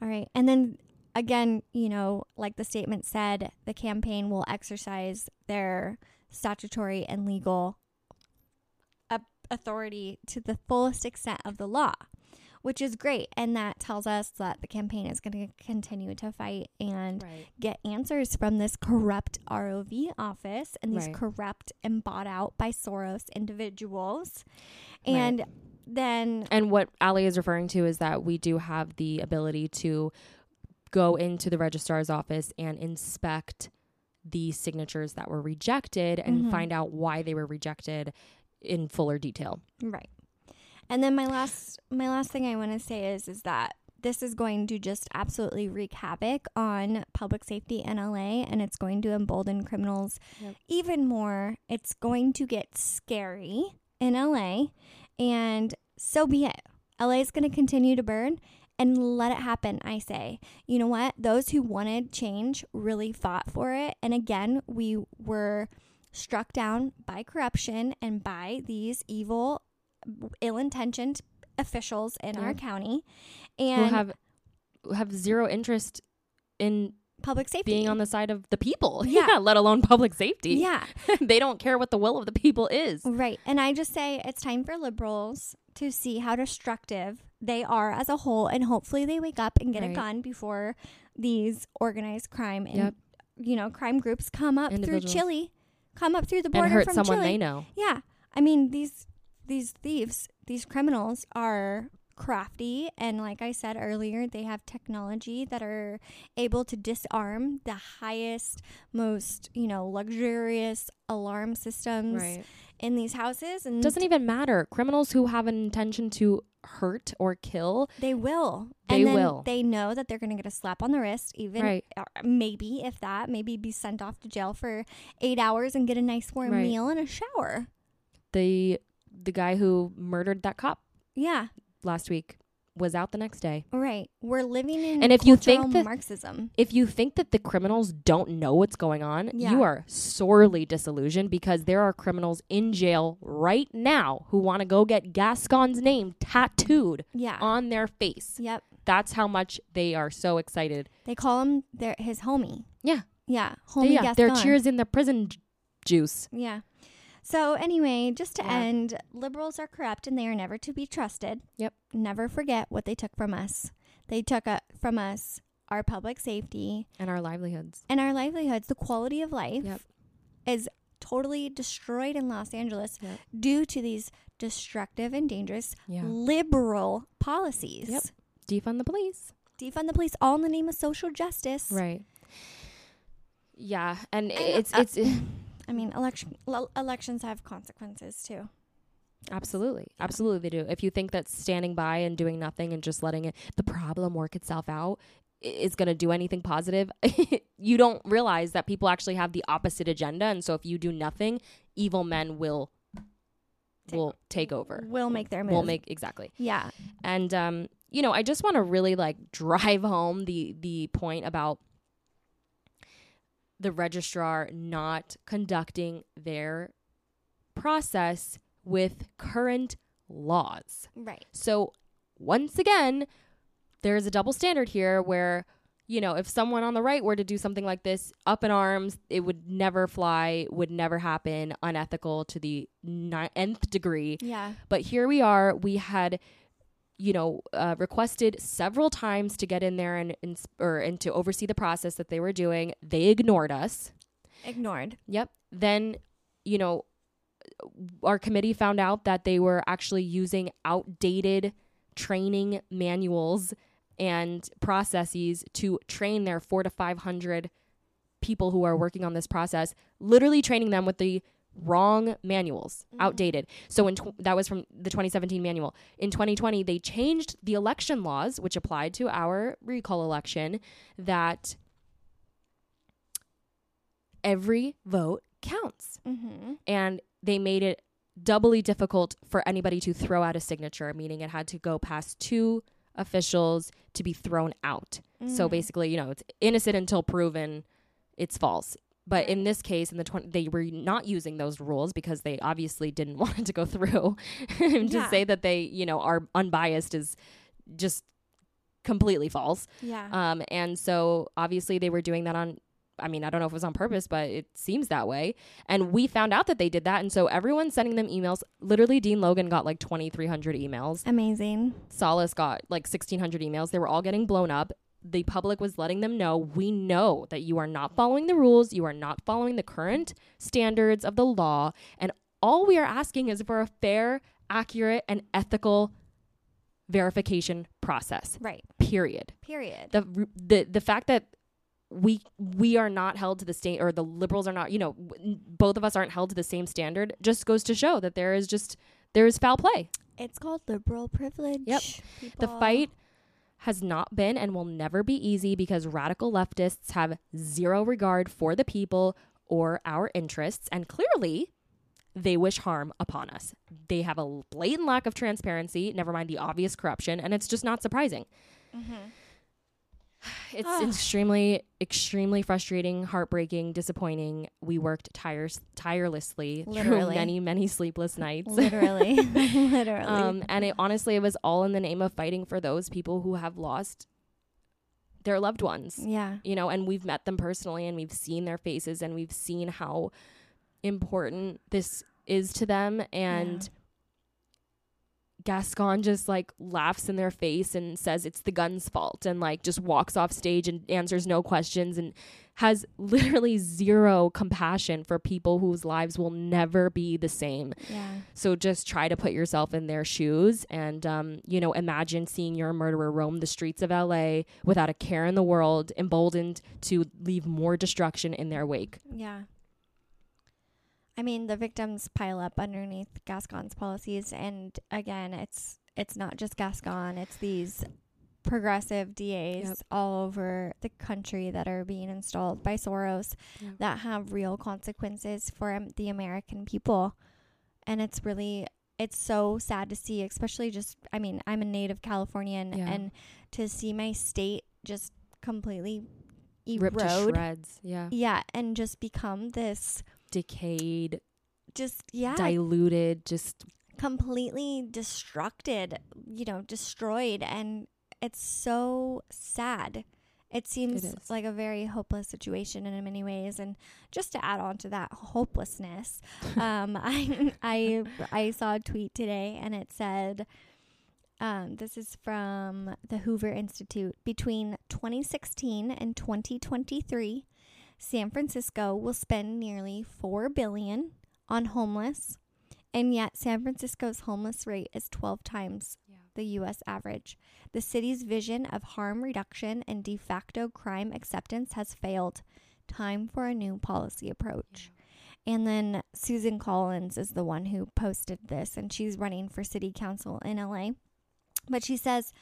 all right, and then again, you know, like the statement said, the campaign will exercise their statutory and legal authority to the fullest extent of the law, which is great. And that tells us that the campaign is going to continue to fight and Right. get answers from this corrupt ROV office and these Right. corrupt and bought out by Soros individuals. Right. And then And what Allie is referring to is that we do have the ability to go into the registrar's office and inspect the signatures that were rejected and Mhm. find out why they were rejected in fuller detail. Right. And then my last my last thing I want to say is is that this is going to just absolutely wreak havoc on public safety in LA and it's going to embolden criminals Yep. even more. It's going to get scary in LA and so be it. LA is going to continue to burn and let it happen, I say. You know what? Those who wanted change really fought for it. And again, we were struck down by corruption and by these evil, ill intentioned officials in our Yep. county who and have have zero interest in public safety. being on the side of the people. Yeah. let alone public safety. yeah, they don't care what the will of the people is. right. And I just say it's time for liberals to see how destructive they are as a whole, and hopefully they wake up and get Right. a gun before these organized crime and Yep. you know crime groups come up through Chile, come up through the border And hurt from someone Chile. they know. Yeah. I mean these these thieves, these criminals are crafty and like I said earlier, they have technology that are able to disarm the highest most, you know, luxurious alarm systems Right. in these houses and Doesn't even matter. Criminals who have an intention to hurt or kill, they will. They and then will. They know that they're going to get a slap on the wrist even Right. Uh, maybe if that, maybe be sent off to jail for 8 hours and get a nice warm Right. meal and a shower. the the guy who murdered that cop Yeah. Last week was out the next day. Right. We're living in And if you think that- Marxism. If you think that the criminals don't know what's going on, Yeah. you are sorely disillusioned because there are criminals in jail right now who want to go get Gascon's name tattooed Yeah. on their face. Yep. That's how much they are so excited. They call him their his homie. Yeah. Yeah. Homie yeah, their Gascon. cheers in the prison j- juice. Yeah. So anyway, just to Yeah. end, liberals are corrupt and they are never to be trusted. Yep. Never forget what they took from us. They took uh, from us our public safety And our livelihoods. and our livelihoods. The quality of life Yep. is totally destroyed in Los Angeles Yep. due to these destructive and dangerous Yeah. liberal policies. Yep. Defund the police. Defund the police all in the name of social justice. Right. Yeah, and, it's uh, it's I mean, election l- elections have consequences too. absolutely absolutely they do. If you think that standing by and doing nothing and just letting it the problem work itself out is going to do anything positive, you don't realize that people actually have the opposite agenda, and so if you do nothing, evil men will Take will take over. Will make their move. Will make exactly. yeah. And um, you know, I just want to really like drive home the the point about the registrar not conducting their process with current laws. Right. So once again, there's a double standard here where you know, if someone on the right were to do something like this, up in arms, it would never fly, would never happen, unethical to the nth degree. Yeah. But here we are. We had, you know, uh, requested several times to get in there and, and or and to oversee the process that they were doing. They ignored us. Ignored. Yep. Then, you know, our committee found out that they were actually using outdated training manuals and processes to train their four to 500 people who are working on this process, literally training them with the wrong manuals, outdated. So in tw- that was from the 2017 manual. In 2020, they changed the election laws, which applied to our recall election, that every vote counts. Mm-hmm. And they made it doubly difficult for anybody to throw out a signature, meaning it had to go past two officials to be thrown out. So basically, you know, it's innocent until proven it's false. But in this case, in the 20, they were not using those rules because they obviously didn't want it to go through. and to Yeah. say that they, you know, are unbiased is just completely false. Yeah. Um, and so obviously they were doing that on, I mean, I don't know if it was on purpose, but it seems that way. And we found out that they did that. And so everyone's sending them emails. Literally, Dean Logan got like 2,300 emails. Amazing. Solis got like 1,600 emails. They were all getting blown up. The public was letting them know we know that you are not following the rules, you are not following the current standards of the law. And all we are asking is for a fair, accurate, and ethical verification process. Right. Period Period. the the the fact that we we are not held to the state or the liberals are not you know w- both of us aren't held to the same standard just goes to show that there is just there is foul play It's called liberal privilege. Yep. the fight has not been and will never be easy because radical leftists have zero regard for the people or our interests. And clearly, they wish harm upon us. They have a blatant lack of transparency, never mind the obvious corruption, and it's just not surprising. Mm-hmm. It's Ah. extremely, extremely frustrating, heartbreaking, disappointing. We worked tires- tirelessly through many, many sleepless nights. Literally. Literally. Um, and it honestly, it was all in the name of fighting for those people who have lost their loved ones. yeah. You know, and we've met them personally, and we've seen their faces, and we've seen how important this is to them. And Gascon just like laughs in their face and says it's the gun's fault, and like just walks off stage and answers no questions, and has literally zero compassion for people whose lives will never be the same. Yeah. So just try to put yourself in their shoes and, um, you know, imagine seeing your murderer roam the streets of LA without a care in the world, emboldened to leave more destruction in their wake. Yeah. I mean, the victims pile up underneath Gascon's policies, and again, it's it's not just Gascon; it's these progressive DAs Yep. all over the country that are being installed by Soros Yep. that have real consequences for um, the American people, and it's really it's so sad to see, especially just I mean, I'm a native Californian, Yeah. and to see my state just completely Ripped to shreds. Yeah. yeah, and just become this Decayed, just yeah, diluted, just completely destructed, you know, destroyed and it's so sad. It seems is. like a very hopeless situation in many ways and just to add on to that hopelessness, um I I I saw a tweet today and it said um, this is from the Hoover Institute. Between 2016 and 2023, San Francisco will spend nearly 4 billion on homeless, and yet San Francisco's homeless rate is 12 times the US average. The city's vision of harm reduction and de facto crime acceptance has failed. Time for a new policy approach. And then Susan Collins is the one who posted this, and she's running for city council in LA. But she says,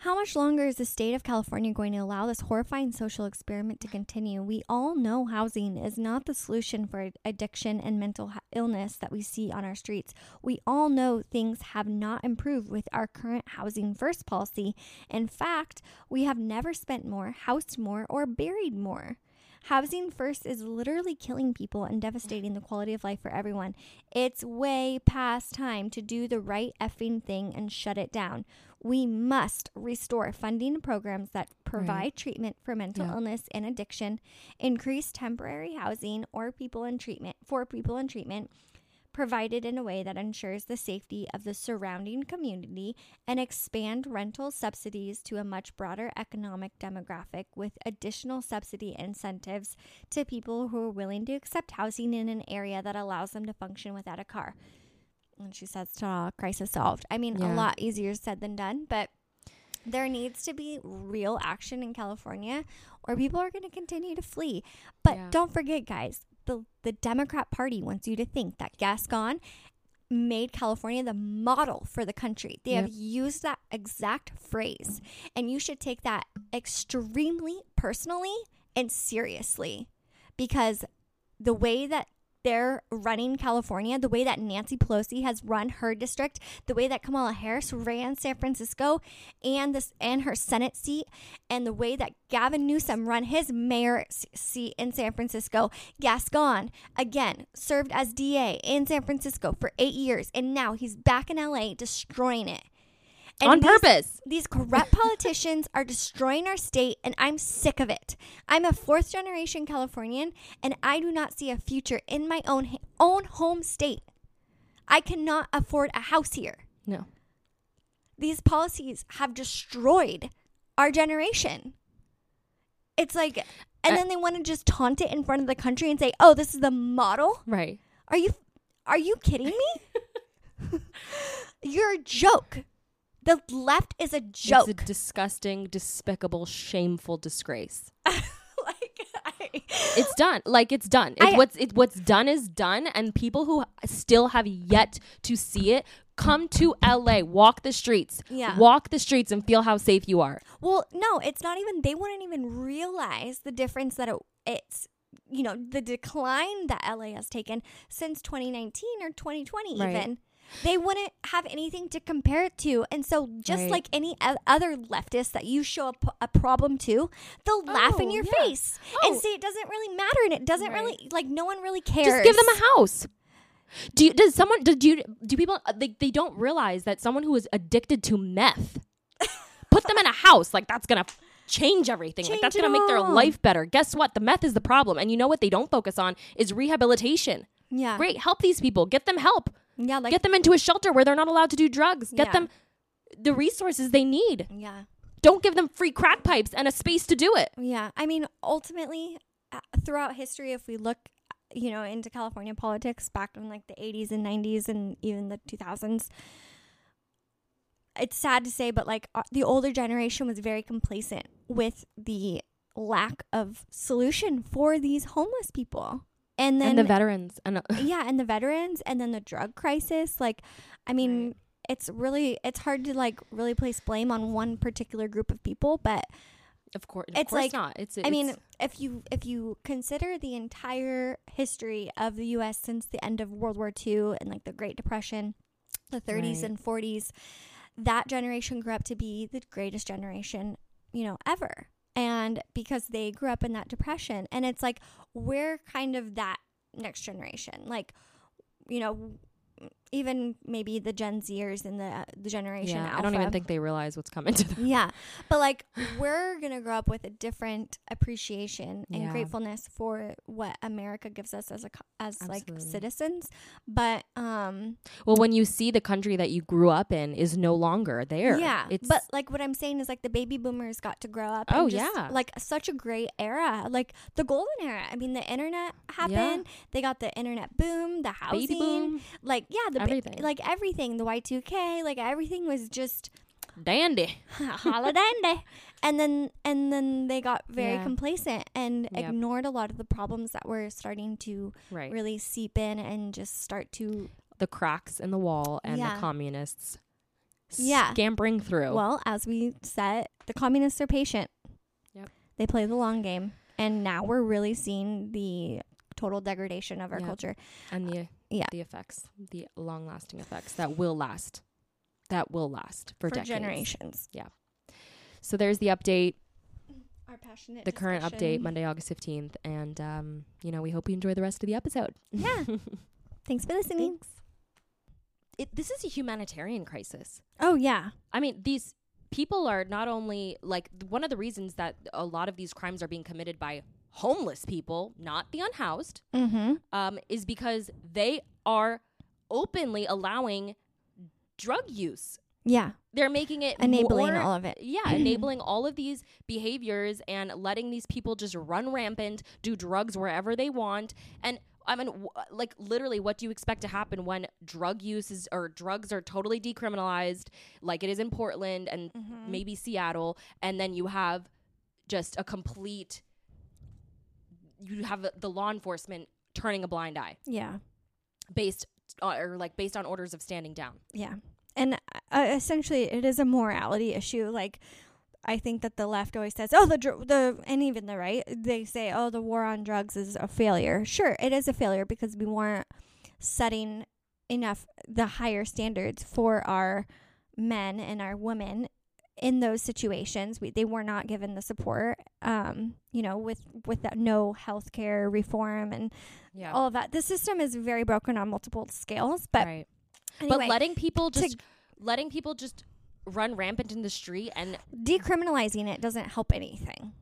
how much longer is the state of California going to allow this horrifying social experiment to continue? We all know housing is not the solution for addiction and mental illness that we see on our streets. We all know things have not improved with our current housing first policy. In fact, we have never spent more, housed more, or buried more. Housing first is literally killing people and devastating the quality of life for everyone. It's way past time to do the right effing thing and shut it down. We must restore funding programs that provide treatment for mental Yeah. illness and addiction, increase temporary housing or people in treatment for people in treatment provided in a way that ensures the safety of the surrounding community and expand rental subsidies to a much broader economic demographic with additional subsidy incentives to people who are willing to accept housing in an area that allows them to function without a car. And she says, ta crisis solved. I mean, Yeah. a lot easier said than done, but there needs to be real action in California or people are going to continue to flee. But Yeah. don't forget, guys, the, the Democrat Party wants you to think that Gascon made California the model for the country. They have used that exact phrase. And you should take that extremely personally and seriously because the way that they're running California, the way that Nancy Pelosi has run her district, the way that Kamala Harris ran San Francisco and this and her Senate seat, and the way that Gavin Newsom run his mayor seat in San Francisco. Gascon again served as DA in San Francisco for eight years, and now he's back in LA destroying it. And on these- purpose. these corrupt politicians are destroying our state, and I'm sick of it. I'm a fourth generation Californian, and I do not see a future in my own own home state. I cannot afford a house here. No. These policies have destroyed our generation. It's like, and I- then they want to just taunt it in front of the country and say, "Oh, this is the model." Right. Are you are you kidding me? You're a joke. The left is a joke. It's a disgusting, despicable, shameful disgrace. like I, It's done. Like it's done. It's I- what's it, what's done is done, and people who still have yet to see it, Come to LA, walk the streets. Yeah. Walk the streets and feel how safe you are. Well, no, it's not even. They wouldn't even realize the difference that it, it's. You know the decline that LA has taken since 2019 or 2020 Right. even. They wouldn't have anything to compare it to, and so just Right. like any other leftists that you show a, p- a problem to, they'll laugh in Oh, your yeah. face Oh. and say it doesn't really matter, and it doesn't Right. really like no one really cares. Just give them a house. Do you, does someone do you do people uh, they they don't realize that someone who is addicted to meth put them in a house like that's gonna change everything like that's gonna make their life better. Guess what? The meth is the problem, and you know what they don't focus on is rehabilitation. Yeah, Great, help these people, get them help, Yeah, like get them into a shelter where they're not allowed to do drugs, get Yeah. them the resources they need. yeah. Don't give them free crack pipes and a space to do it. Yeah, I mean, ultimately, uh, throughout history, if we look, you know, into California politics back in like the 80s and 90s and even the 2000s, it's sad to say, but like uh, the older generation was very complacent with the lack of solution for these homeless people. And then and the veterans and yeah, and the veterans and then the drug crisis. Like, I mean, Right. it's really it's hard to like really place blame on one particular group of people, but of course, of It's course like- not. It's, I mean, if you if you consider the entire history of the U.S. since the end of World War II and like the Great Depression, the 30s Right. and 40s, that generation grew up to be the greatest generation, you know, ever. And because they grew up in that depression, and it's like we're kind of that next generation, like you know, even maybe the Gen Zers and the the generation. yeah, Alpha. I don't even think they realize what's coming to them. Yeah. But like we're going to grow up with a different appreciation and Yeah. gratefulness for what America gives us as a as like citizens. But um Well, when you see the country that you grew up in is no longer there, yeah, it's but like what I'm saying is like the baby boomers got to grow up Oh, just, yeah. like such a great era. Like the golden era. I mean the internet happened. They got the internet boom, the housing, boom, like yeah, the ba- Everything. like everything, the Y2K, like everything was just dandy. holla dandy. and then and then they got very Yeah. complacent and Yep. ignored a lot of the problems that were starting to Right. really seep in and just start to The cracks in the wall and Yeah. the communists Yeah. scampering through. well as we said the communists are patient Yep. they play the long game and now we're really seeing the total degradation of our Yep. culture and the Yeah. the effects, the long lasting effects that will last. That will last for, for decades. generations Yeah. So there's the update, our passionate the current update, Monday, August 15th. And, um, you know, we hope you enjoy the rest of the episode. yeah thanks for listening Thanks. It, this is a humanitarian crisis. oh yeah I mean, these people are not only like one of the reasons that a lot of these crimes are being committed by homeless people, not the unhoused, mm-hmm um, is because they are openly allowing drug use. yeah They're making it enabling more- all of it Yeah, enabling all of these behaviors and letting these people just run rampant, do drugs wherever they want. And I mean, w- like literally, what do you expect to happen when drug use is or drugs are totally decriminalized, like it is in Portland and Mm-hmm. maybe Seattle, and then you have just a complete, you have the law enforcement turning a blind eye yeah based uh, or like based on orders of standing down. Yeah. And uh, essentially, it is a morality issue. Like, I think that the left always says, "Oh, the dr- the," and even the right, they say, "Oh, the war on drugs is a failure." Sure, it is a failure because we weren't setting enough the higher standards for our men and our women in those situations. We they were not given the support. Um, you know, with with that no health care reform and Yeah. all of that. The system is very broken on multiple scales. But right. anyway, but letting people just letting people just run rampant in the street and decriminalizing it doesn't help anything.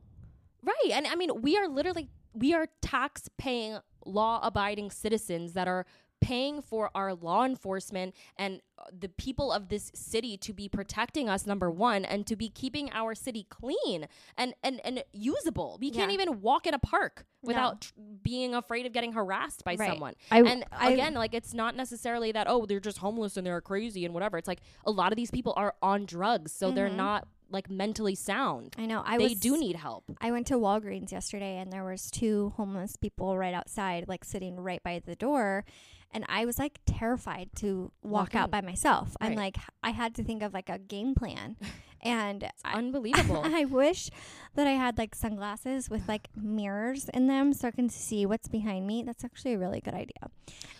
right and i mean we are literally we are tax paying law abiding citizens that are paying for our law enforcement and uh, the people of this city to be protecting us number 1 and to be keeping our city clean and and and usable we can't even walk in a park No. without tr- being afraid of getting harassed by Right. someone I, and I- again, like it's not necessarily that oh they're just homeless and they're crazy and whatever. It's like a lot of these people are on drugs, so they're Mhm. not like mentally sound. I know. I they was, do need help. I went to Walgreens yesterday, and there was two homeless people right outside, like sitting right by the door, and I was like terrified to walk, Walk out by myself. I'm like I had to think of like a game plan. And I, Unbelievable. I wish that I had like sunglasses with like mirrors in them so I can see what's behind me. That's actually a really good idea.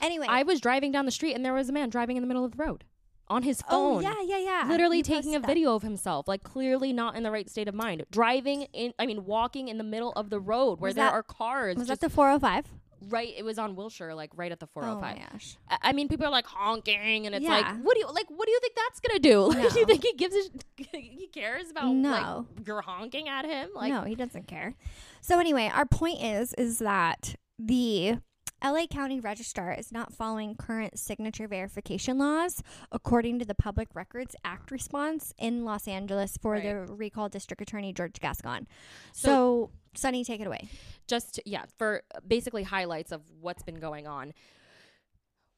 Anyway, I was driving down the street and there was a man driving in the middle of the road on his oh phone. yeah, yeah, yeah. Literally You taking a that. video of himself, like clearly not in the right state of mind. Driving in, I mean, walking in the middle of the road where Was there that- are cars. Was just that the 405? Right? It was on Wilshire, like right at the Oh 405. my gosh. I- I mean, people are like honking, and it's Yeah. like, what do you like? What do you think that's gonna do? Like, do you No. think he gives a sh- he cares about No. like you're honking at him? Like, no, he doesn't care. So anyway, our point is is that the LA County Registrar is not following current signature verification laws according to the Public Records Act response in Los Angeles for Right. the recall district attorney George Gascon. So- So, Sunny, take it away. just yeah for uh, basically highlights of what's been going on.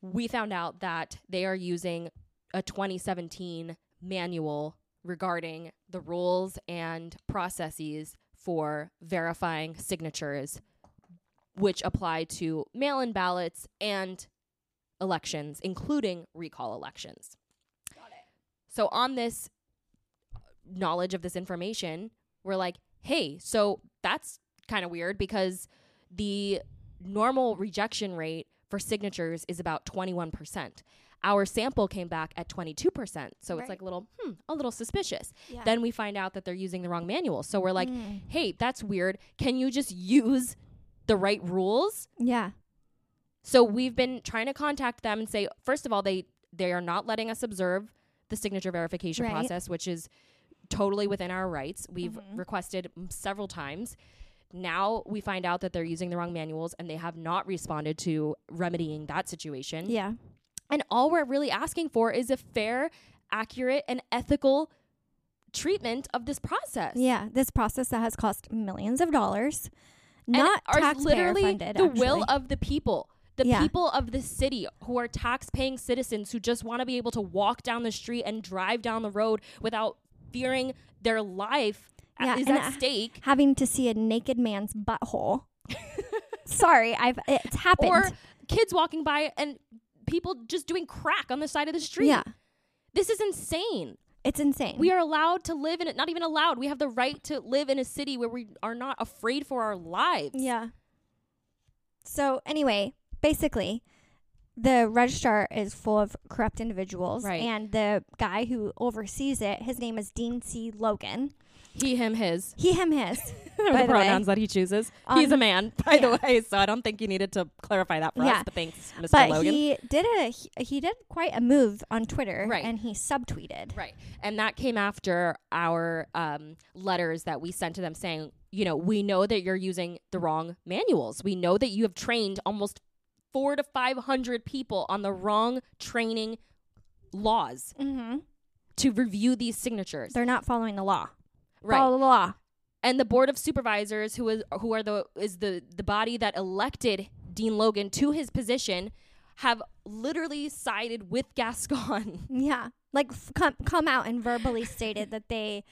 We found out that they are using a 2017 manual regarding the rules and processes for verifying signatures which apply to mail-in ballots and elections including recall elections. So on this uh, knowledge of this information we're like hey so that's kind of weird because the normal rejection rate for signatures is about 21%. Our sample came back at 22%. So Right. it's like a little, hmm, a little suspicious. Yeah. Then we find out that they're using the wrong manual. So we're like, Mm. hey, that's weird. Can you just use the right rules? Yeah. So we've been trying to contact them and say, first of all, they they are not letting us observe the signature verification Right. process, which is totally within our rights. We've Mhm. requested m- several times. Now we find out that they're using the wrong manuals and they have not responded to remedying that situation. Yeah. And all we're really asking for is a fair, accurate, and ethical treatment of this process. Yeah. This process that has cost millions of dollars, And not are taxpayer literally funded. the will of the people. The Yeah. people of the city who are tax paying citizens who just want to be able to walk down the street and drive down the road without fearing their life Yeah, is at stake. having to see a naked man's butthole. Sorry, I've it's happened. Or kids walking by and people just doing crack on the side of the street. yeah, This is insane. it's insane. We are allowed to live in it, not even allowed. We have the right to live in a city where we are not afraid for our lives. Yeah. So anyway, basically, the registrar is full of corrupt individuals, Right. and the guy who oversees it, his name is Dean C. Logan. He, him, his. He, him, his. The pronouns that he chooses. Um, He's a man, by yeah. the way, so I don't think you needed to clarify that for Yeah. us. But thanks, Mr. But Logan. he did a he, he did quite a move on Twitter, Right. And he subtweeted. Right. And that came after our um, letters that we sent to them saying, you know, we know that you're using the wrong manuals. We know that you have trained almost four to 500 people on the wrong training laws Mm-hmm. to review these signatures. They're not following the law. right. Follow the law. and the board of supervisors who is who are the is the the body that elected Dean Logan to his position have literally sided with Gascon. Yeah, like f- come come out and verbally stated that they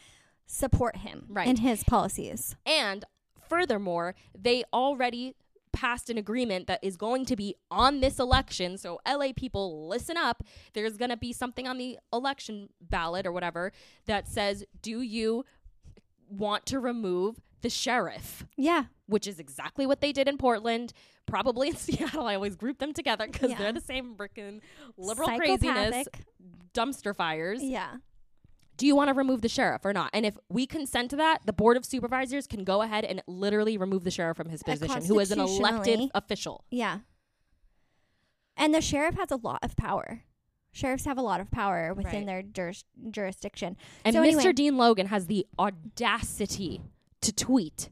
support him Right. in his policies. And furthermore, they already passed an agreement that is going to be on this election. So, LA people, listen up. There's going to be something on the election ballot or whatever that says, Do you want to remove the sheriff? Yeah, Which is exactly what they did in Portland. Probably in Seattle. I always group them together because Yeah. they're the same freaking liberal craziness, dumpster fires. Yeah, do you want to remove the sheriff or not? And if we consent to that, the board of supervisors can go ahead and literally remove the sheriff from his position, who is an elected official. yeah. And the sheriff has a lot of power. Sheriffs have a lot of power within Right. their juris- jurisdiction. And So Mr. anyway- Dean Logan has the audacity to tweet.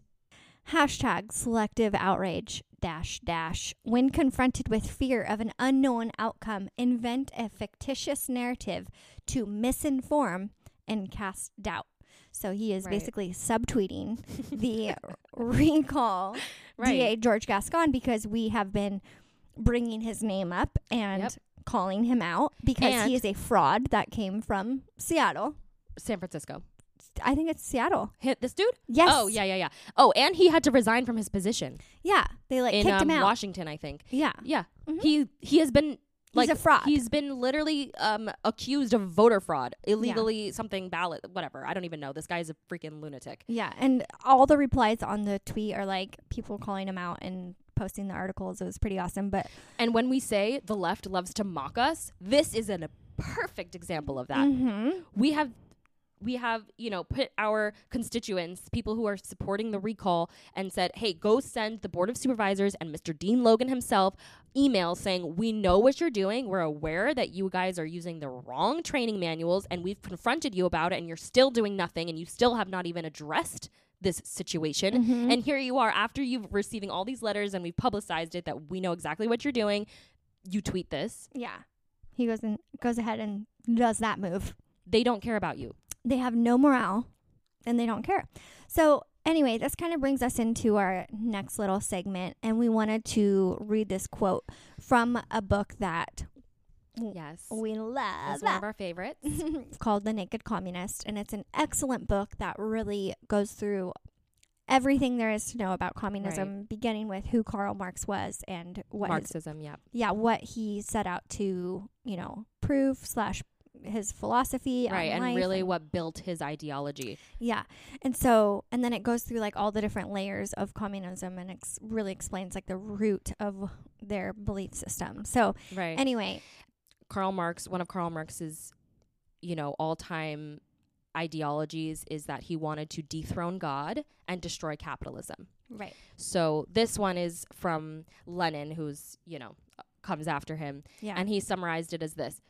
Hashtag selective outrage dash dash. When confronted with fear of an unknown outcome, invent a fictitious narrative to misinform and cast doubt. So he is Right. basically subtweeting the recall Right. DA George Gascon because we have been bringing his name up and Yep. calling him out because And- he is a fraud that came from Seattle. San Francisco. I think it's Seattle. Hit this dude? Yes. Oh, yeah, yeah, yeah. Oh, and he had to resign from his position Yeah. They like in kicked um, him out. Washington, I think. yeah. Yeah. Mhm. He he has been like a fraud. He's been literally um accused of voter fraud, illegally something ballot, whatever. I don't even know. This guy's a freaking lunatic. Yeah, and all the replies on the tweet are like people calling him out and posting the articles. It was pretty awesome. But And when we say the left loves to mock us, this is a perfect example of that. Mhm. We have we have, you know, put our constituents, people who are supporting the recall and said, "Hey, go send the board of supervisors and Mr. Dean Logan himself emails saying, "We know what you're doing. We're aware that you guys are using the wrong training manuals and we've confronted you about it and you're still doing nothing and you still have not even addressed this situation. Mhm. And here you are after you've receiving all these letters and we've publicized it that we know exactly what you're doing. You tweet this. yeah, he goes and goes ahead and does that move. They don't care about you. They have no morale, and they don't care. So anyway, this kind of brings us into our next little segment, and we wanted to read this quote from a book that Yes. we love. That's one of our favorites. it's called The Naked Communist, and it's an excellent book that really goes through everything there is to know about communism, beginning with who Karl Marx was and what his, Marxism, yeah. yeah, what he set out to, you know, prove slash his philosophy, Right, and life really what built his ideology. yeah, and so and then it goes through like all the different layers of communism and ex- really explains like the root of their belief system. So Right. anyway, Karl Marx, one of Karl Marx's, you know, all-time ideologies is that he wanted to dethrone God and destroy capitalism. right, So this one is from Lenin, who's, you know, comes after him, yeah, and he summarized it as this.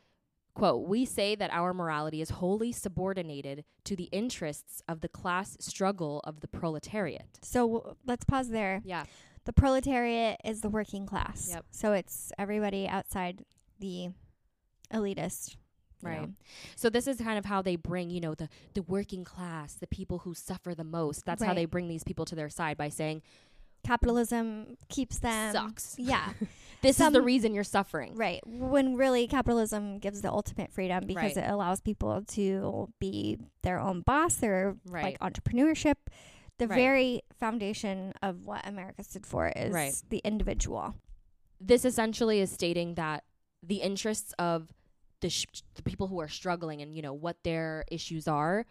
Quote, we say that our morality is wholly subordinated to the interests of the class struggle of the proletariat. so w- let's pause there. Yeah. The proletariat is the working class. Yep. So it's everybody outside the elitist. Right. know. So this is kind of how they bring, you know, the the working class, the people who suffer the most. That's how they bring these people to their side by saying, Capitalism keeps them. sucks. Yeah. This is the reason you're suffering. right. When really capitalism gives the ultimate freedom because Right. it allows people to be their own boss, their Right. like entrepreneurship. The Right. very foundation of what America stood for is the individual. This essentially is stating that the interests of the, sh- the people who are struggling and, you know, what their issues are,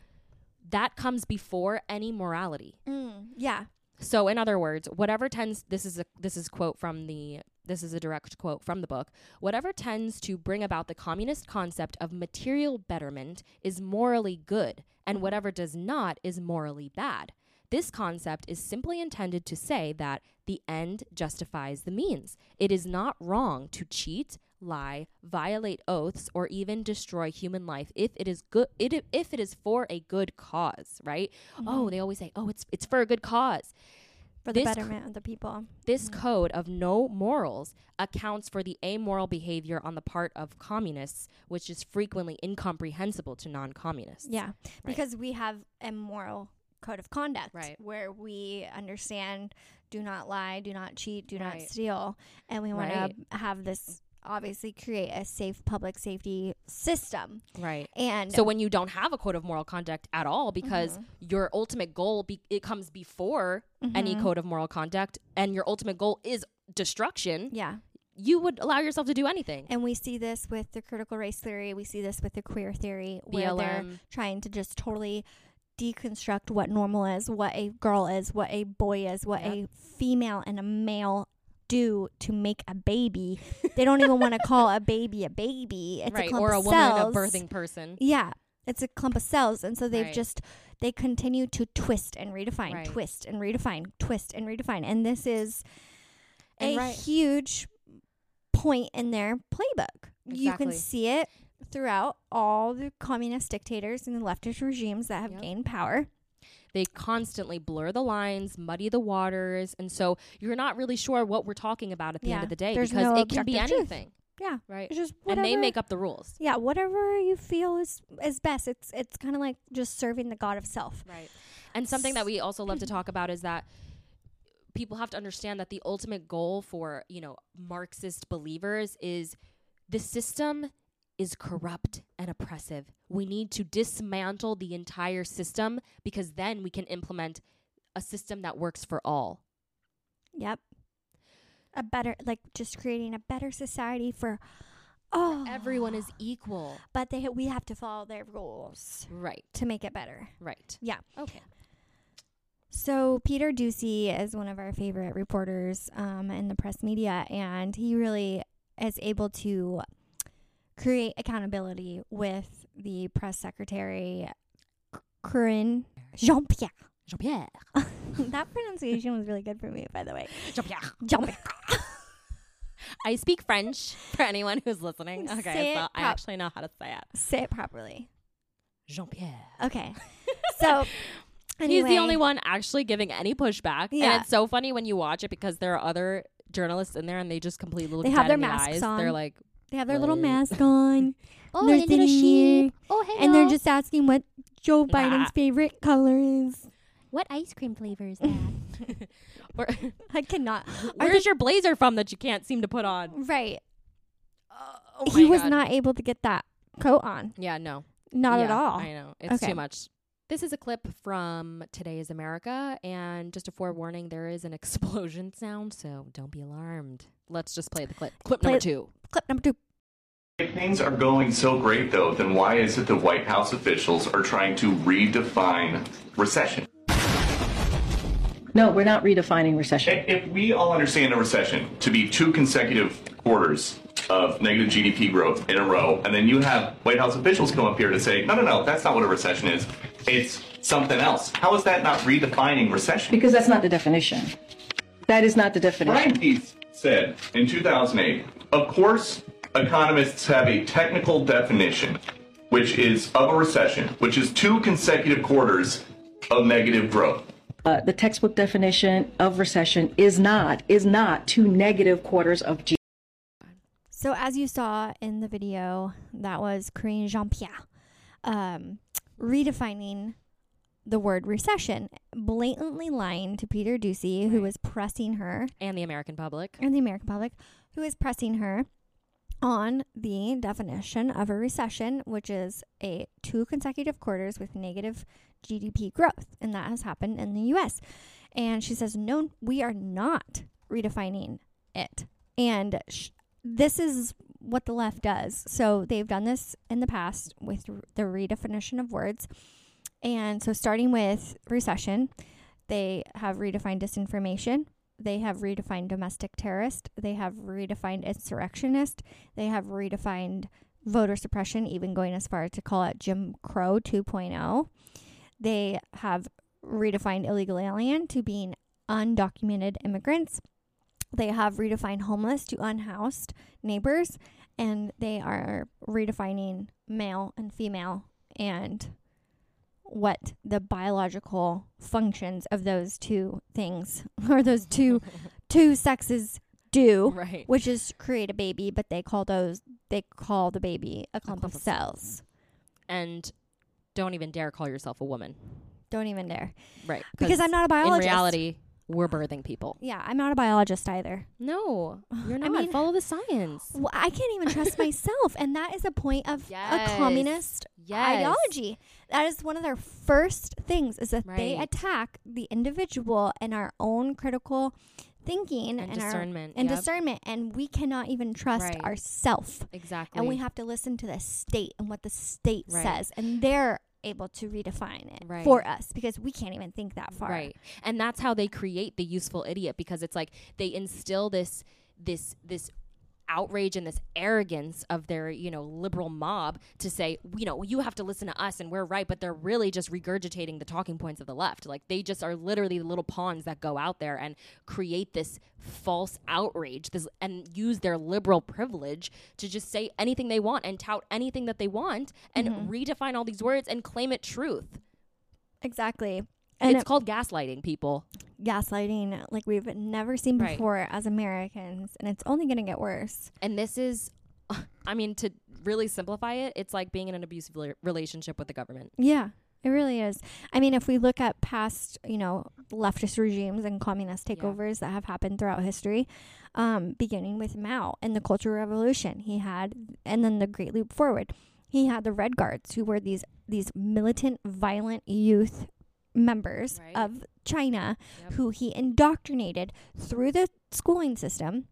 that comes before any morality. Mm, yeah. So in other words, whatever tends this is a this is quote from the this is a direct quote from the book. Whatever tends to bring about the communist concept of material betterment is morally good, and whatever does not is morally bad. This concept is simply intended to say that the end justifies the means. It is not wrong to cheat, lie, violate oaths, or even destroy human life if it is good it, if it is for a good cause, right? Oh, mm-hmm. they always say, "Oh, it's it's for a good cause." For the This betterment of the people. This mm. code of no morals accounts for the amoral behavior on the part of communists, which is frequently incomprehensible to non communists. Yeah. Because we have a moral code of conduct Right. where we understand do not lie, do not cheat, do not steal. And we want Right. to have this obviously create a safe public safety system. Right. And So when you don't have a code of moral conduct at all, because Mm-hmm. your ultimate goal be- it comes before any Mhm. code of moral conduct, and your ultimate goal is destruction, yeah. you would allow yourself to do anything. And we see this with the critical race theory. We see this with the queer theory, where they're trying to just totally deconstruct what normal is, what a girl is, what a boy is, what a female and a male do to make a baby. they don't even want to call a baby a baby. It's a right. clump Or a woman, cells. a birthing person. Yeah, it's a clump of cells, and so they've Right. just they continue to twist and redefine, Right. twist and redefine, twist and redefine, and this is And a huge point in their playbook. You can see it throughout all the communist dictators and the leftist regimes that have Yep. gained power. They constantly blur the lines, muddy the waters, and so you're not really sure what we're talking about at the end of the day there's because no it can be objective truth. anything, Yeah, right? it's just And they make up the rules, Yeah, whatever you feel is is best. It's it's kind of like just serving the god of self. right? And something that we also love to talk about is that people have to understand that the ultimate goal for you know Marxist believers is the system is corrupt and oppressive. We need to dismantle the entire system because then we can implement a system that works for all. Yep. A better, like, just creating a better society for. Oh, Everyone is equal. but they we have to follow their rules Right. to make it better. Right. Yeah. Okay. So Peter Doocy is one of our favorite reporters um, in the press media, and he really is able to create accountability with the press secretary, Karine Jean Pierre. Jean Pierre. that pronunciation was really good for me, by the way. Jean Pierre. Jean Pierre. I speak French for anyone who's listening. Okay, so I actually know how to say it. Say it properly. Jean Pierre. Okay. So He's the only one actually giving any pushback. Yeah. And it's so funny when you watch it because there are other journalists in there and they just completely look They have their in the masks eyes. on. They're like, They have their little mask on. oh, they're the little sitting sheep. there, Oh, hello. and they're just asking what Joe Nah. Biden's favorite color is. what ice cream flavor is that? Where, I cannot. Where's your blazer from that you can't seem to put on? Right. Oh, oh he my was God. not able to get that coat on. Yeah, no. Not at all. I know. It's Okay. too much. This is a clip from Today's America, and just a forewarning, there is an explosion sound, so don't be alarmed. Let's just play the clip. Clip Play number two. Clip number two. If things are going so great, though, then why is it the White House officials are trying to redefine recession? No, we're not redefining recession. If if we all understand a recession to be two consecutive quarters of negative GDP growth in a row, and then you have White House officials come up here to say, no, no, no, that's not what a recession is. It's something else. How is that not redefining recession? Because that's not the definition. That is not the definition. Brian definition. Deese said in 2008, of course, economists have a technical definition, which is of a recession, which is two consecutive quarters of negative growth. Uh, the textbook definition of recession is not is not two negative quarters of G. So as you saw in the video, that was Karine Jean Pierre um, redefining the word recession, blatantly lying to Peter Doocy, who was pressing her, And the American public. and the American public, who is pressing her on the definition of a recession, which is a two consecutive quarters with negative GDP growth, and that has happened in the U.S. And she says, "No, we are not redefining it." And sh- this is what the left does. So they've done this in the past with the redefinition of words. And so, starting with recession, they have redefined disinformation. They have redefined domestic terrorist. They have redefined insurrectionist. They have redefined voter suppression, even going as far to call it Jim Crow 2.0. They have redefined illegal alien to being undocumented immigrants. They have redefined homeless to unhoused neighbors. And they are redefining male and female and what the biological functions of those two things or those two two sexes do Right. which is create a baby but they call those they call the baby a clump, clump of of cells. cells And don't even dare call yourself a woman. don't even dare Right. because i'm not a biologist in reality, we're birthing people. yeah i'm not a biologist either No, you're not. I mean- Follow the science. well, i can't even trust myself and that is a point of Yes. a communist Yes. ideology that is one of their first things is that they attack the individual and our own critical thinking And and, our- discernment, and yep. discernment and we cannot even trust Right. ourself Exactly. and we have to listen to the state and what the state Right. says and they're able to redefine it Right. for us because we can't even think that far Right. And that's how they create the useful idiot because it's like they instill this this this outrage and this arrogance of their, you know, liberal mob to say, you know, you have to listen to us and we're right, but they're really just regurgitating the talking points of the left. Like they just are literally the little pawns that go out there and create this false outrage this and use their liberal privilege to just say anything they want and tout anything that they want and mm-hmm. redefine all these words and claim it truth. exactly and it's it- called gaslighting people. gaslighting like we've never seen Right. before as americans and it's only going to get worse And this is, I mean, to really simplify it, it's like being in an abusive relationship with the government. yeah It really is. I mean, if we look at past, you know, leftist regimes and communist Yeah. takeovers that have happened throughout history, um, beginning with Mao and the Cultural Revolution, he had, and then the Great Leap Forward, he had the Red Guards, who were these these militant, violent youth members Right. of China, Yep. who he indoctrinated through the schooling system,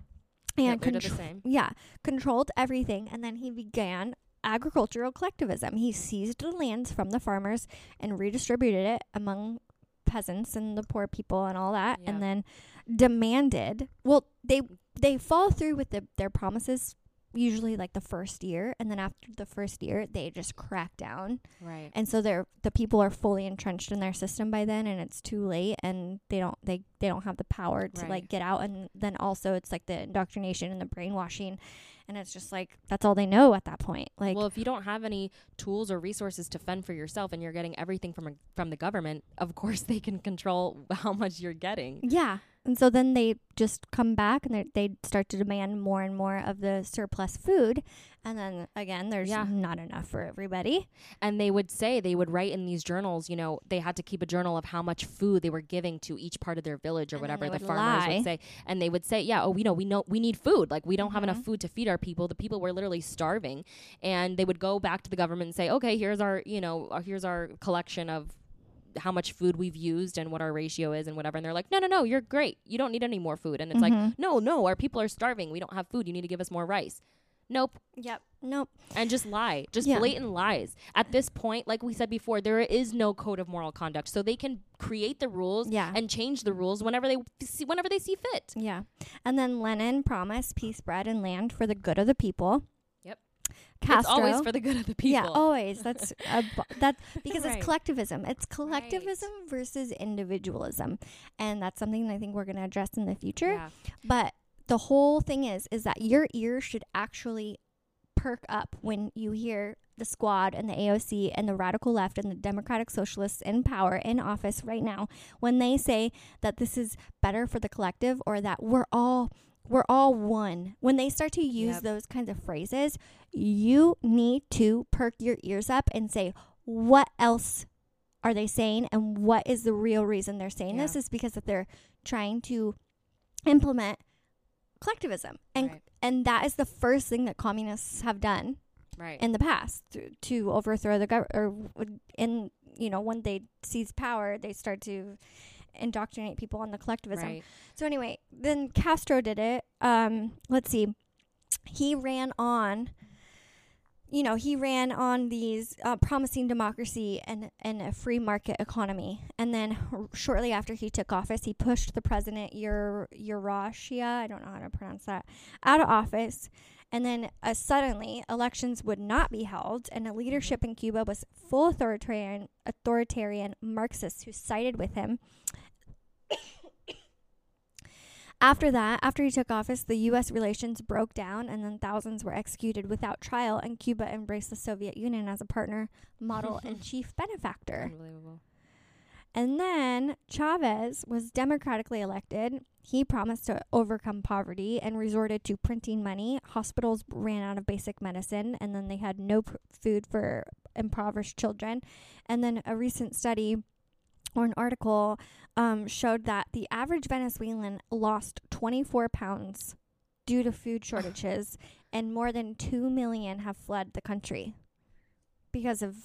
and Hitler did the same. yeah, controlled everything, and then he began agricultural collectivism. He seized the lands from the farmers and redistributed it among peasants and the poor people and all that, Yeah. and then demanded. Well, they they fall through with the, their promises usually like the first year, and then after the first year, they just crack down, Right. and so they're the people are fully entrenched in their system by then, and it's too late, and they don't they they don't have the power to Right. like get out, and then also it's like the indoctrination and the brainwashing and it's just like that's all they know at that point like well, if you don't have any tools or resources to fend for yourself, and you're getting everything from a, from the government, of course they can control how much you're getting. yeah and so then they just come back and they start to demand more and more of the surplus food and then again there's Yeah. not enough for everybody And they would say they would write in these journals, you know, they had to keep a journal of how much food they were giving to each part of their village or And whatever the would farmers lie. would say. And they would say, yeah, oh, we know we know we need food. Like we don't have enough Mhm. food to feed our people. The people were literally starving, and they would go back to the government and say, okay, here's our, you know, uh, here's our collection of how much food we've used and what our ratio is and whatever and they're like no no no you're great. You don't need any more food. And it's like Mhm. no no our people are starving. We don't have food. You need to give us more rice. Nope. Yep. Nope. And just lie. Just Yeah. blatant lies. At this point like we said before there is no code of moral conduct. So they can create the rules Yeah. and change the rules whenever they see whenever they see fit. Yeah. And then lenin promised peace bread and land for the good of the people. Castro, it's always for the good of the people Yeah, always. That's a, bu- that because Right. it's collectivism. It's collectivism versus individualism, and that's something I think we're going to address in the future. Yeah. But the whole thing is, is that your ear should actually perk up when you hear the squad and the AOC and the radical left and the Democratic Socialists in power in office right now when they say that this is better for the collective or that we're all we're all one. When they start to use Yep. those kinds of phrases, you need to perk your ears up and say what else are they saying and what is the real reason they're saying this is because that they're trying to implement collectivism and Right. and that is the first thing that communists have done right in the past to, to overthrow the government or in you know when they seize power they start to indoctrinate people on the collectivism. Right. So anyway then castro did it. Um let's see. He ran on you know he ran on these uh, promising democracy and and a free market economy. And then r- shortly after he took office he pushed the president Ur- Urashia I don't know how to pronounce that out of office. And then uh, suddenly elections would not be held and the leadership in Cuba was full authoritarian authoritarian Marxists who sided with him After that, after he took office, the U.S. relations broke down and then thousands were executed without trial, and Cuba embraced the Soviet Union as a partner, model, and chief benefactor. unbelievable And then Chavez was democratically elected. He promised to overcome poverty and resorted to printing money. Hospitals ran out of basic medicine, and then they had no pr- food for impoverished children. And then a recent study or an article um, showed that the average Venezuelan lost 24 pounds due to food shortages, and more than 2 million have fled the country because of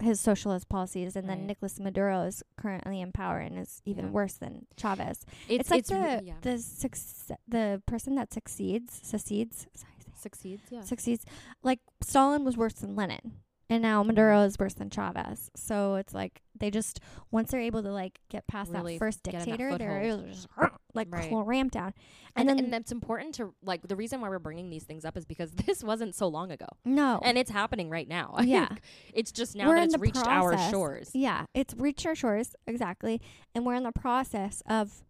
his socialist policies. And then Nicolas Maduro is currently in power and is even Yeah. worse than Chavez. it's, It's, like it's re- the yeah. the suc- the person that succeeds succeeds sorry, succeeds yeah succeeds like Stalin was worse than Lenin. And now Maduro is worse than Chavez. So it's like they just once they're able to like get past Really that first in that dictator, they're foothold. able to just like Right. clamp down. and, And, then and that's important to like the reason why we're bringing these things up is because this wasn't so long ago no, and it's happening right now Yeah. it's just now We're that it's reached our shores yeah, it's reached our shores exactly, and we're in the process of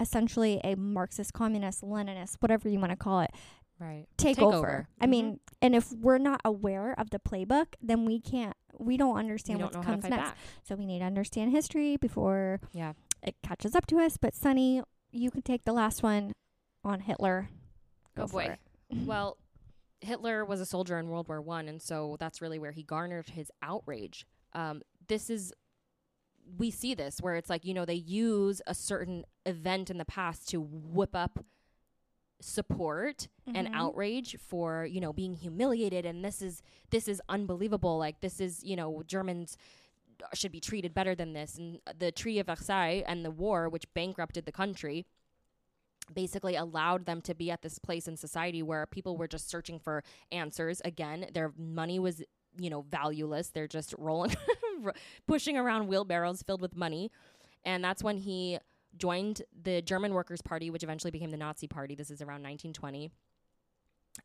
essentially a Marxist, communist, Leninist, whatever you want to call it, right take, Take over. over. I Mhm. mean, and if we're not aware of the playbook, then we can't. We don't we understand don't what comes next. back So we need to understand history before yeah it catches up to us. But Sunny, you can take the last one on Hitler. Go oh for boy it. well hitler was a soldier in world war one and so that's really where he garnered his outrage um, this is we see this where it's like you know they use a certain event in the past to whip up support and Mhm. outrage for you know being humiliated and this is this is unbelievable. Like this is you know germans should be treated better than this. And the treaty of versailles and the war which bankrupted the country basically allowed them to be at this place in society where people were just searching for answers. Again their money was you know valueless. They're just rolling pushing around wheelbarrows filled with money. And that's when he joined the German Workers' Party, which eventually became the Nazi Party. This is around 1920.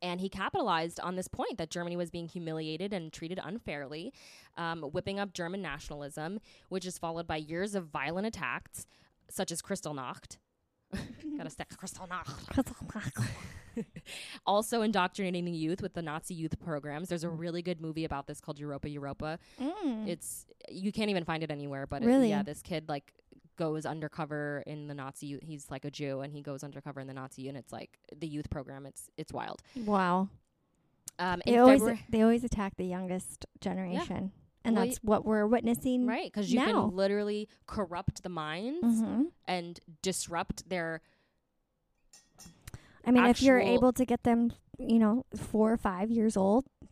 And he capitalized on this point that Germany was being humiliated and treated unfairly, um, whipping up German nationalism, which is followed by years of violent attacks, such as Kristallnacht. Gotta stick Kristallnacht. also indoctrinating the youth with the Nazi youth programs. There's a really good movie about this called Europa Europa. Mm. It's you can't even find it anywhere, but Really? it, yeah, this kid like goes undercover in the Nazi. He's like a Jew, and he goes undercover in the Nazi, and it's like the youth program. It's it's wild. Wow. Um, They always February, they always attack the youngest generation, and Well, that's what we're witnessing. right? Because you now. can literally corrupt the minds hmm and disrupt their I mean, if you're able to get them, you know, four or five years old, right,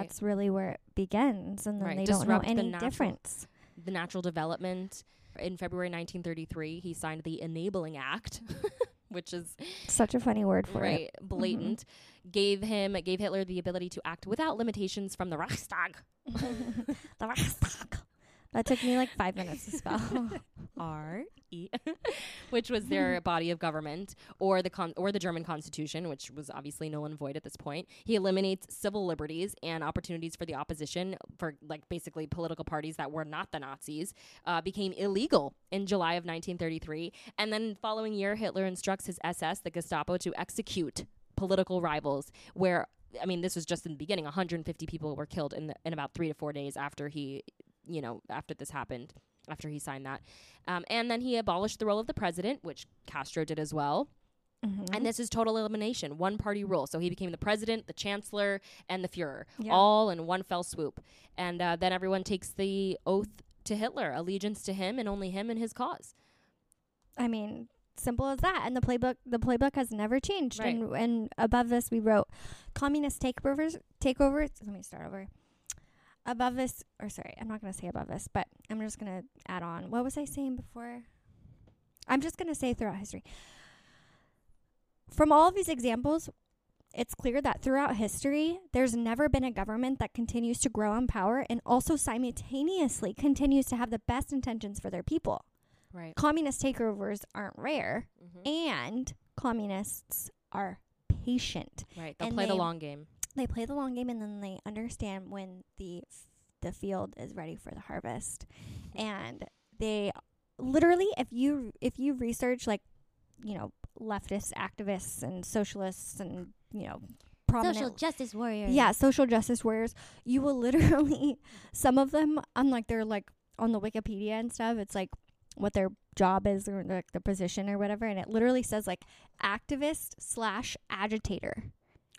that's really where it begins, and then Right. they don't know Disrupt the any natural- difference. the natural development. In February 1933, he signed the Enabling Act, which is Such a funny word for right it. blatant. Gave him gave Hitler the ability to act without limitations from the Reichstag. the Reichstag. That took me like five minutes to spell. R E, which was their body of government, or the con- or the German Constitution, which was obviously null and void at this point. He eliminates civil liberties and opportunities for the opposition, for like basically political parties that were not the Nazis, uh, became illegal in July of 1933. And then following year, Hitler instructs his SS, the Gestapo, to execute political rivals. Where I mean, this was just in the beginning. 150 people were killed in the, in about three to four days after he, you know, after this happened after he signed that. Um, and then he abolished the role of the president, which Castro did as well. Mhm. And this is total elimination, one party rule. So he became the president, the chancellor, and the Fuhrer, Yeah. all in one fell swoop. And uh, then everyone takes the oath to Hitler, allegiance to him and only him and his cause. I mean, simple as that. And the playbook, the playbook has never changed. Right. And and above this, we wrote communist takeovers. Takeovers. Let me start over. Above this, or sorry, I'm not going to say above this, but I'm just going to add on. What was I saying before? I'm just going to say throughout history. From all of these examples, it's clear that throughout history, there's never been a government that continues to grow in power and also simultaneously continues to have the best intentions for their people Right. communist takeovers aren't rare Mm-hmm. and communists are patient Right. They'll play the long game. They play the long game and then they understand when the f- the field is ready for the harvest and they literally if you if you research like you know leftist activists and socialists and you know prominent justice warriors. yeah, social justice warriors. You will literally some of them on like they're like on the Wikipedia and stuff. It's like what their job is or like the position or whatever, and it literally says like activist slash agitator.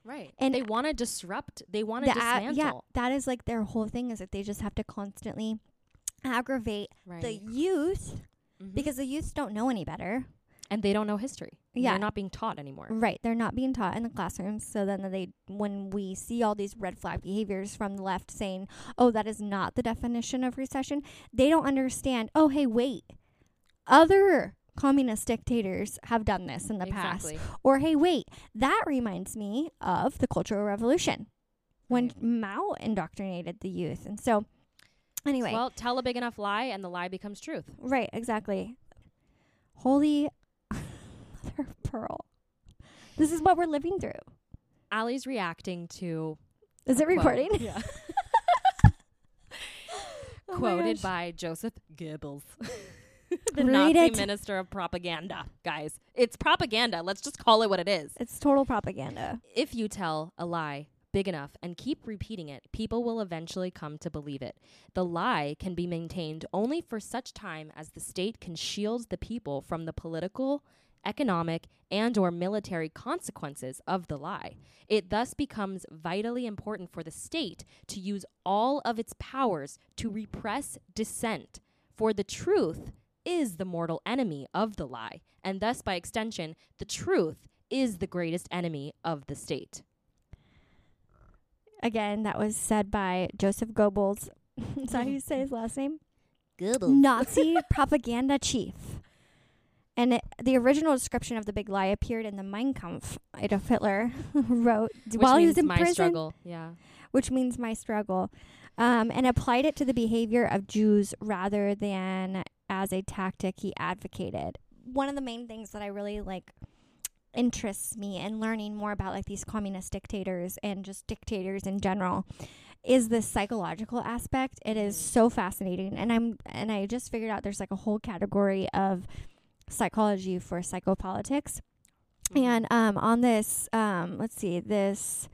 Right. And they want to disrupt. They want to The dismantle. yeah, that is like their whole thing is that they just have to constantly aggravate Right. the youth Mhm. because the youth don't know any better. and they don't know history. Yeah. They're not being taught anymore. Right. They're not being taught in the classrooms. So then they, when we see all these red flag behaviors from the left saying, oh, that is not the definition of recession, they don't understand, oh, hey, wait. Other communist dictators have done this in the Exactly. past. Or, hey, wait, that reminds me of the Cultural Revolution when Right. Mao indoctrinated the youth. And so, anyway. Well, tell a big enough lie, and the lie becomes truth. right, exactly. Holy mother pearl. This is what we're living through. Allie's reacting to Is it quote. recording? Yeah. Oh quoted by Joseph Goebbels, the Read Nazi it. minister of propaganda. Guys, it's propaganda. Let's just call it what it is. It's total propaganda. If you tell a lie big enough and keep repeating it, people will eventually come to believe it. The lie can be maintained only for such time as the state can shield the people from the political, economic, and or military consequences of the lie. It thus becomes vitally important for the state to use all of its powers to repress dissent For the truth is the mortal enemy of the lie, and thus, by extension, the truth is the greatest enemy of the state. Again, that was said by Joseph Goebbels. Is that how you say his last name? Goebbels. Nazi propaganda chief. And it, the original description of the big lie appeared in the Mein Kampf Adolf Hitler wrote Which while he was in my prison, struggle. Yeah. which means my struggle, um, and applied it to the behavior of Jews rather than as a tactic he advocated. One of the main things that I really like interests me in learning more about like these communist dictators and just dictators in general is the psychological aspect. It is so fascinating and I'm and I just figured out there's like a whole category of psychology for psychopolitics. And um on this um let's see this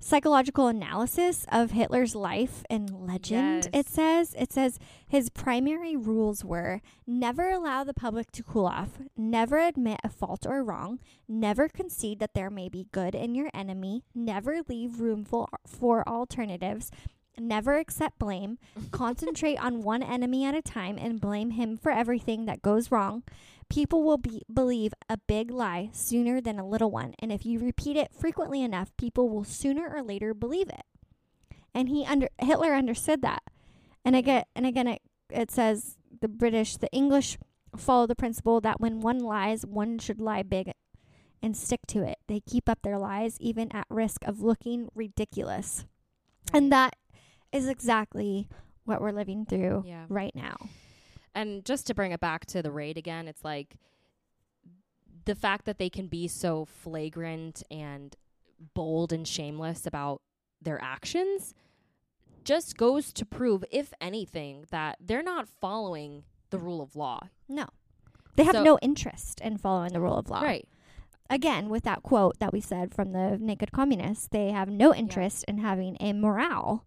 psychological analysis of Hitler's life and legend it says. It says his primary rules were never allow the public to cool off never admit a fault or wrong never concede that there may be good in your enemy never leave room for, for alternatives never accept blame concentrate on one enemy at a time and blame him for everything that goes wrong people will be, believe a big lie sooner than a little one and if you repeat it frequently enough people will sooner or later believe it. And he under hitler understood that. And again and again it, it says the british the english follow the principle that when one lies one should lie big and stick to it. They keep up their lies even at risk of looking ridiculous. And that is exactly what we're living through Yeah. right now And just to bring it back to the raid again, it's like the fact that they can be so flagrant and bold and shameless about their actions just goes to prove, if anything, that they're not following the rule of law. no they have So- no interest in following the rule of law Right. again with that quote that we said from the naked communists they have no interest in having a morale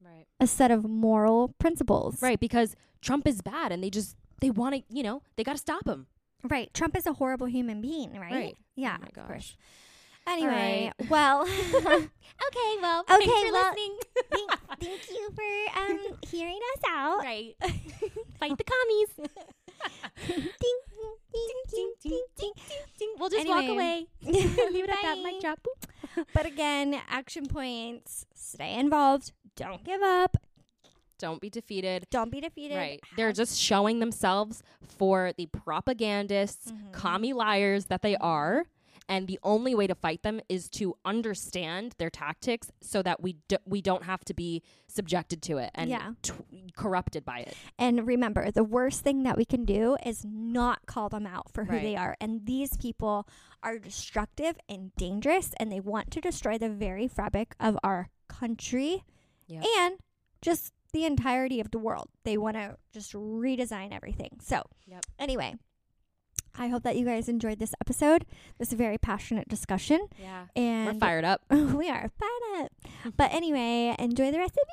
Right. a set of moral principles Right. Because Trump is bad and they just, they want to, you know, they got to stop him. right trump is a horrible human being right, Right. yeah Oh my of gosh. course anyway right. well Okay. Well, Okay, well- thank, thank you for um hearing us out right. Fight the commies. ding, ding, ding, ding, ding, ding. We'll just walk away. Leave it at that. Mic drop. But again action points stay involved don't give up Don't be defeated. don't be defeated Right. They're just showing themselves for the propagandists, Mhm. commie liars that they are. And the only way to fight them is to understand their tactics so that we do, we don't have to be subjected to it and Yeah. t- corrupted by it. And remember, the worst thing that we can do is not call them out for who Right. they are. And these people are destructive and dangerous, and they want to destroy the very fabric of our country Yep. and just the entirety of the world. They want to just redesign everything. So, Yep. anyway, I hope that you guys enjoyed this episode, this very passionate discussion. Yeah. And We're fired up. we are fired up. but anyway, enjoy the rest of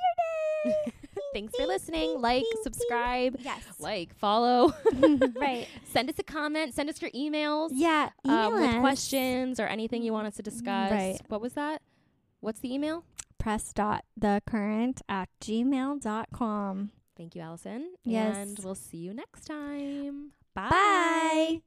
your day. Thanks for listening. Like, subscribe, Yes. like, follow. right. Send us a comment. Send us your emails. Yeah. um, with questions or anything you want us to discuss. Right. What was that? What's the email? Press dot the current at gmail.com. Thank you, Allison. Yes. And we'll see you next time. Bye. Bye.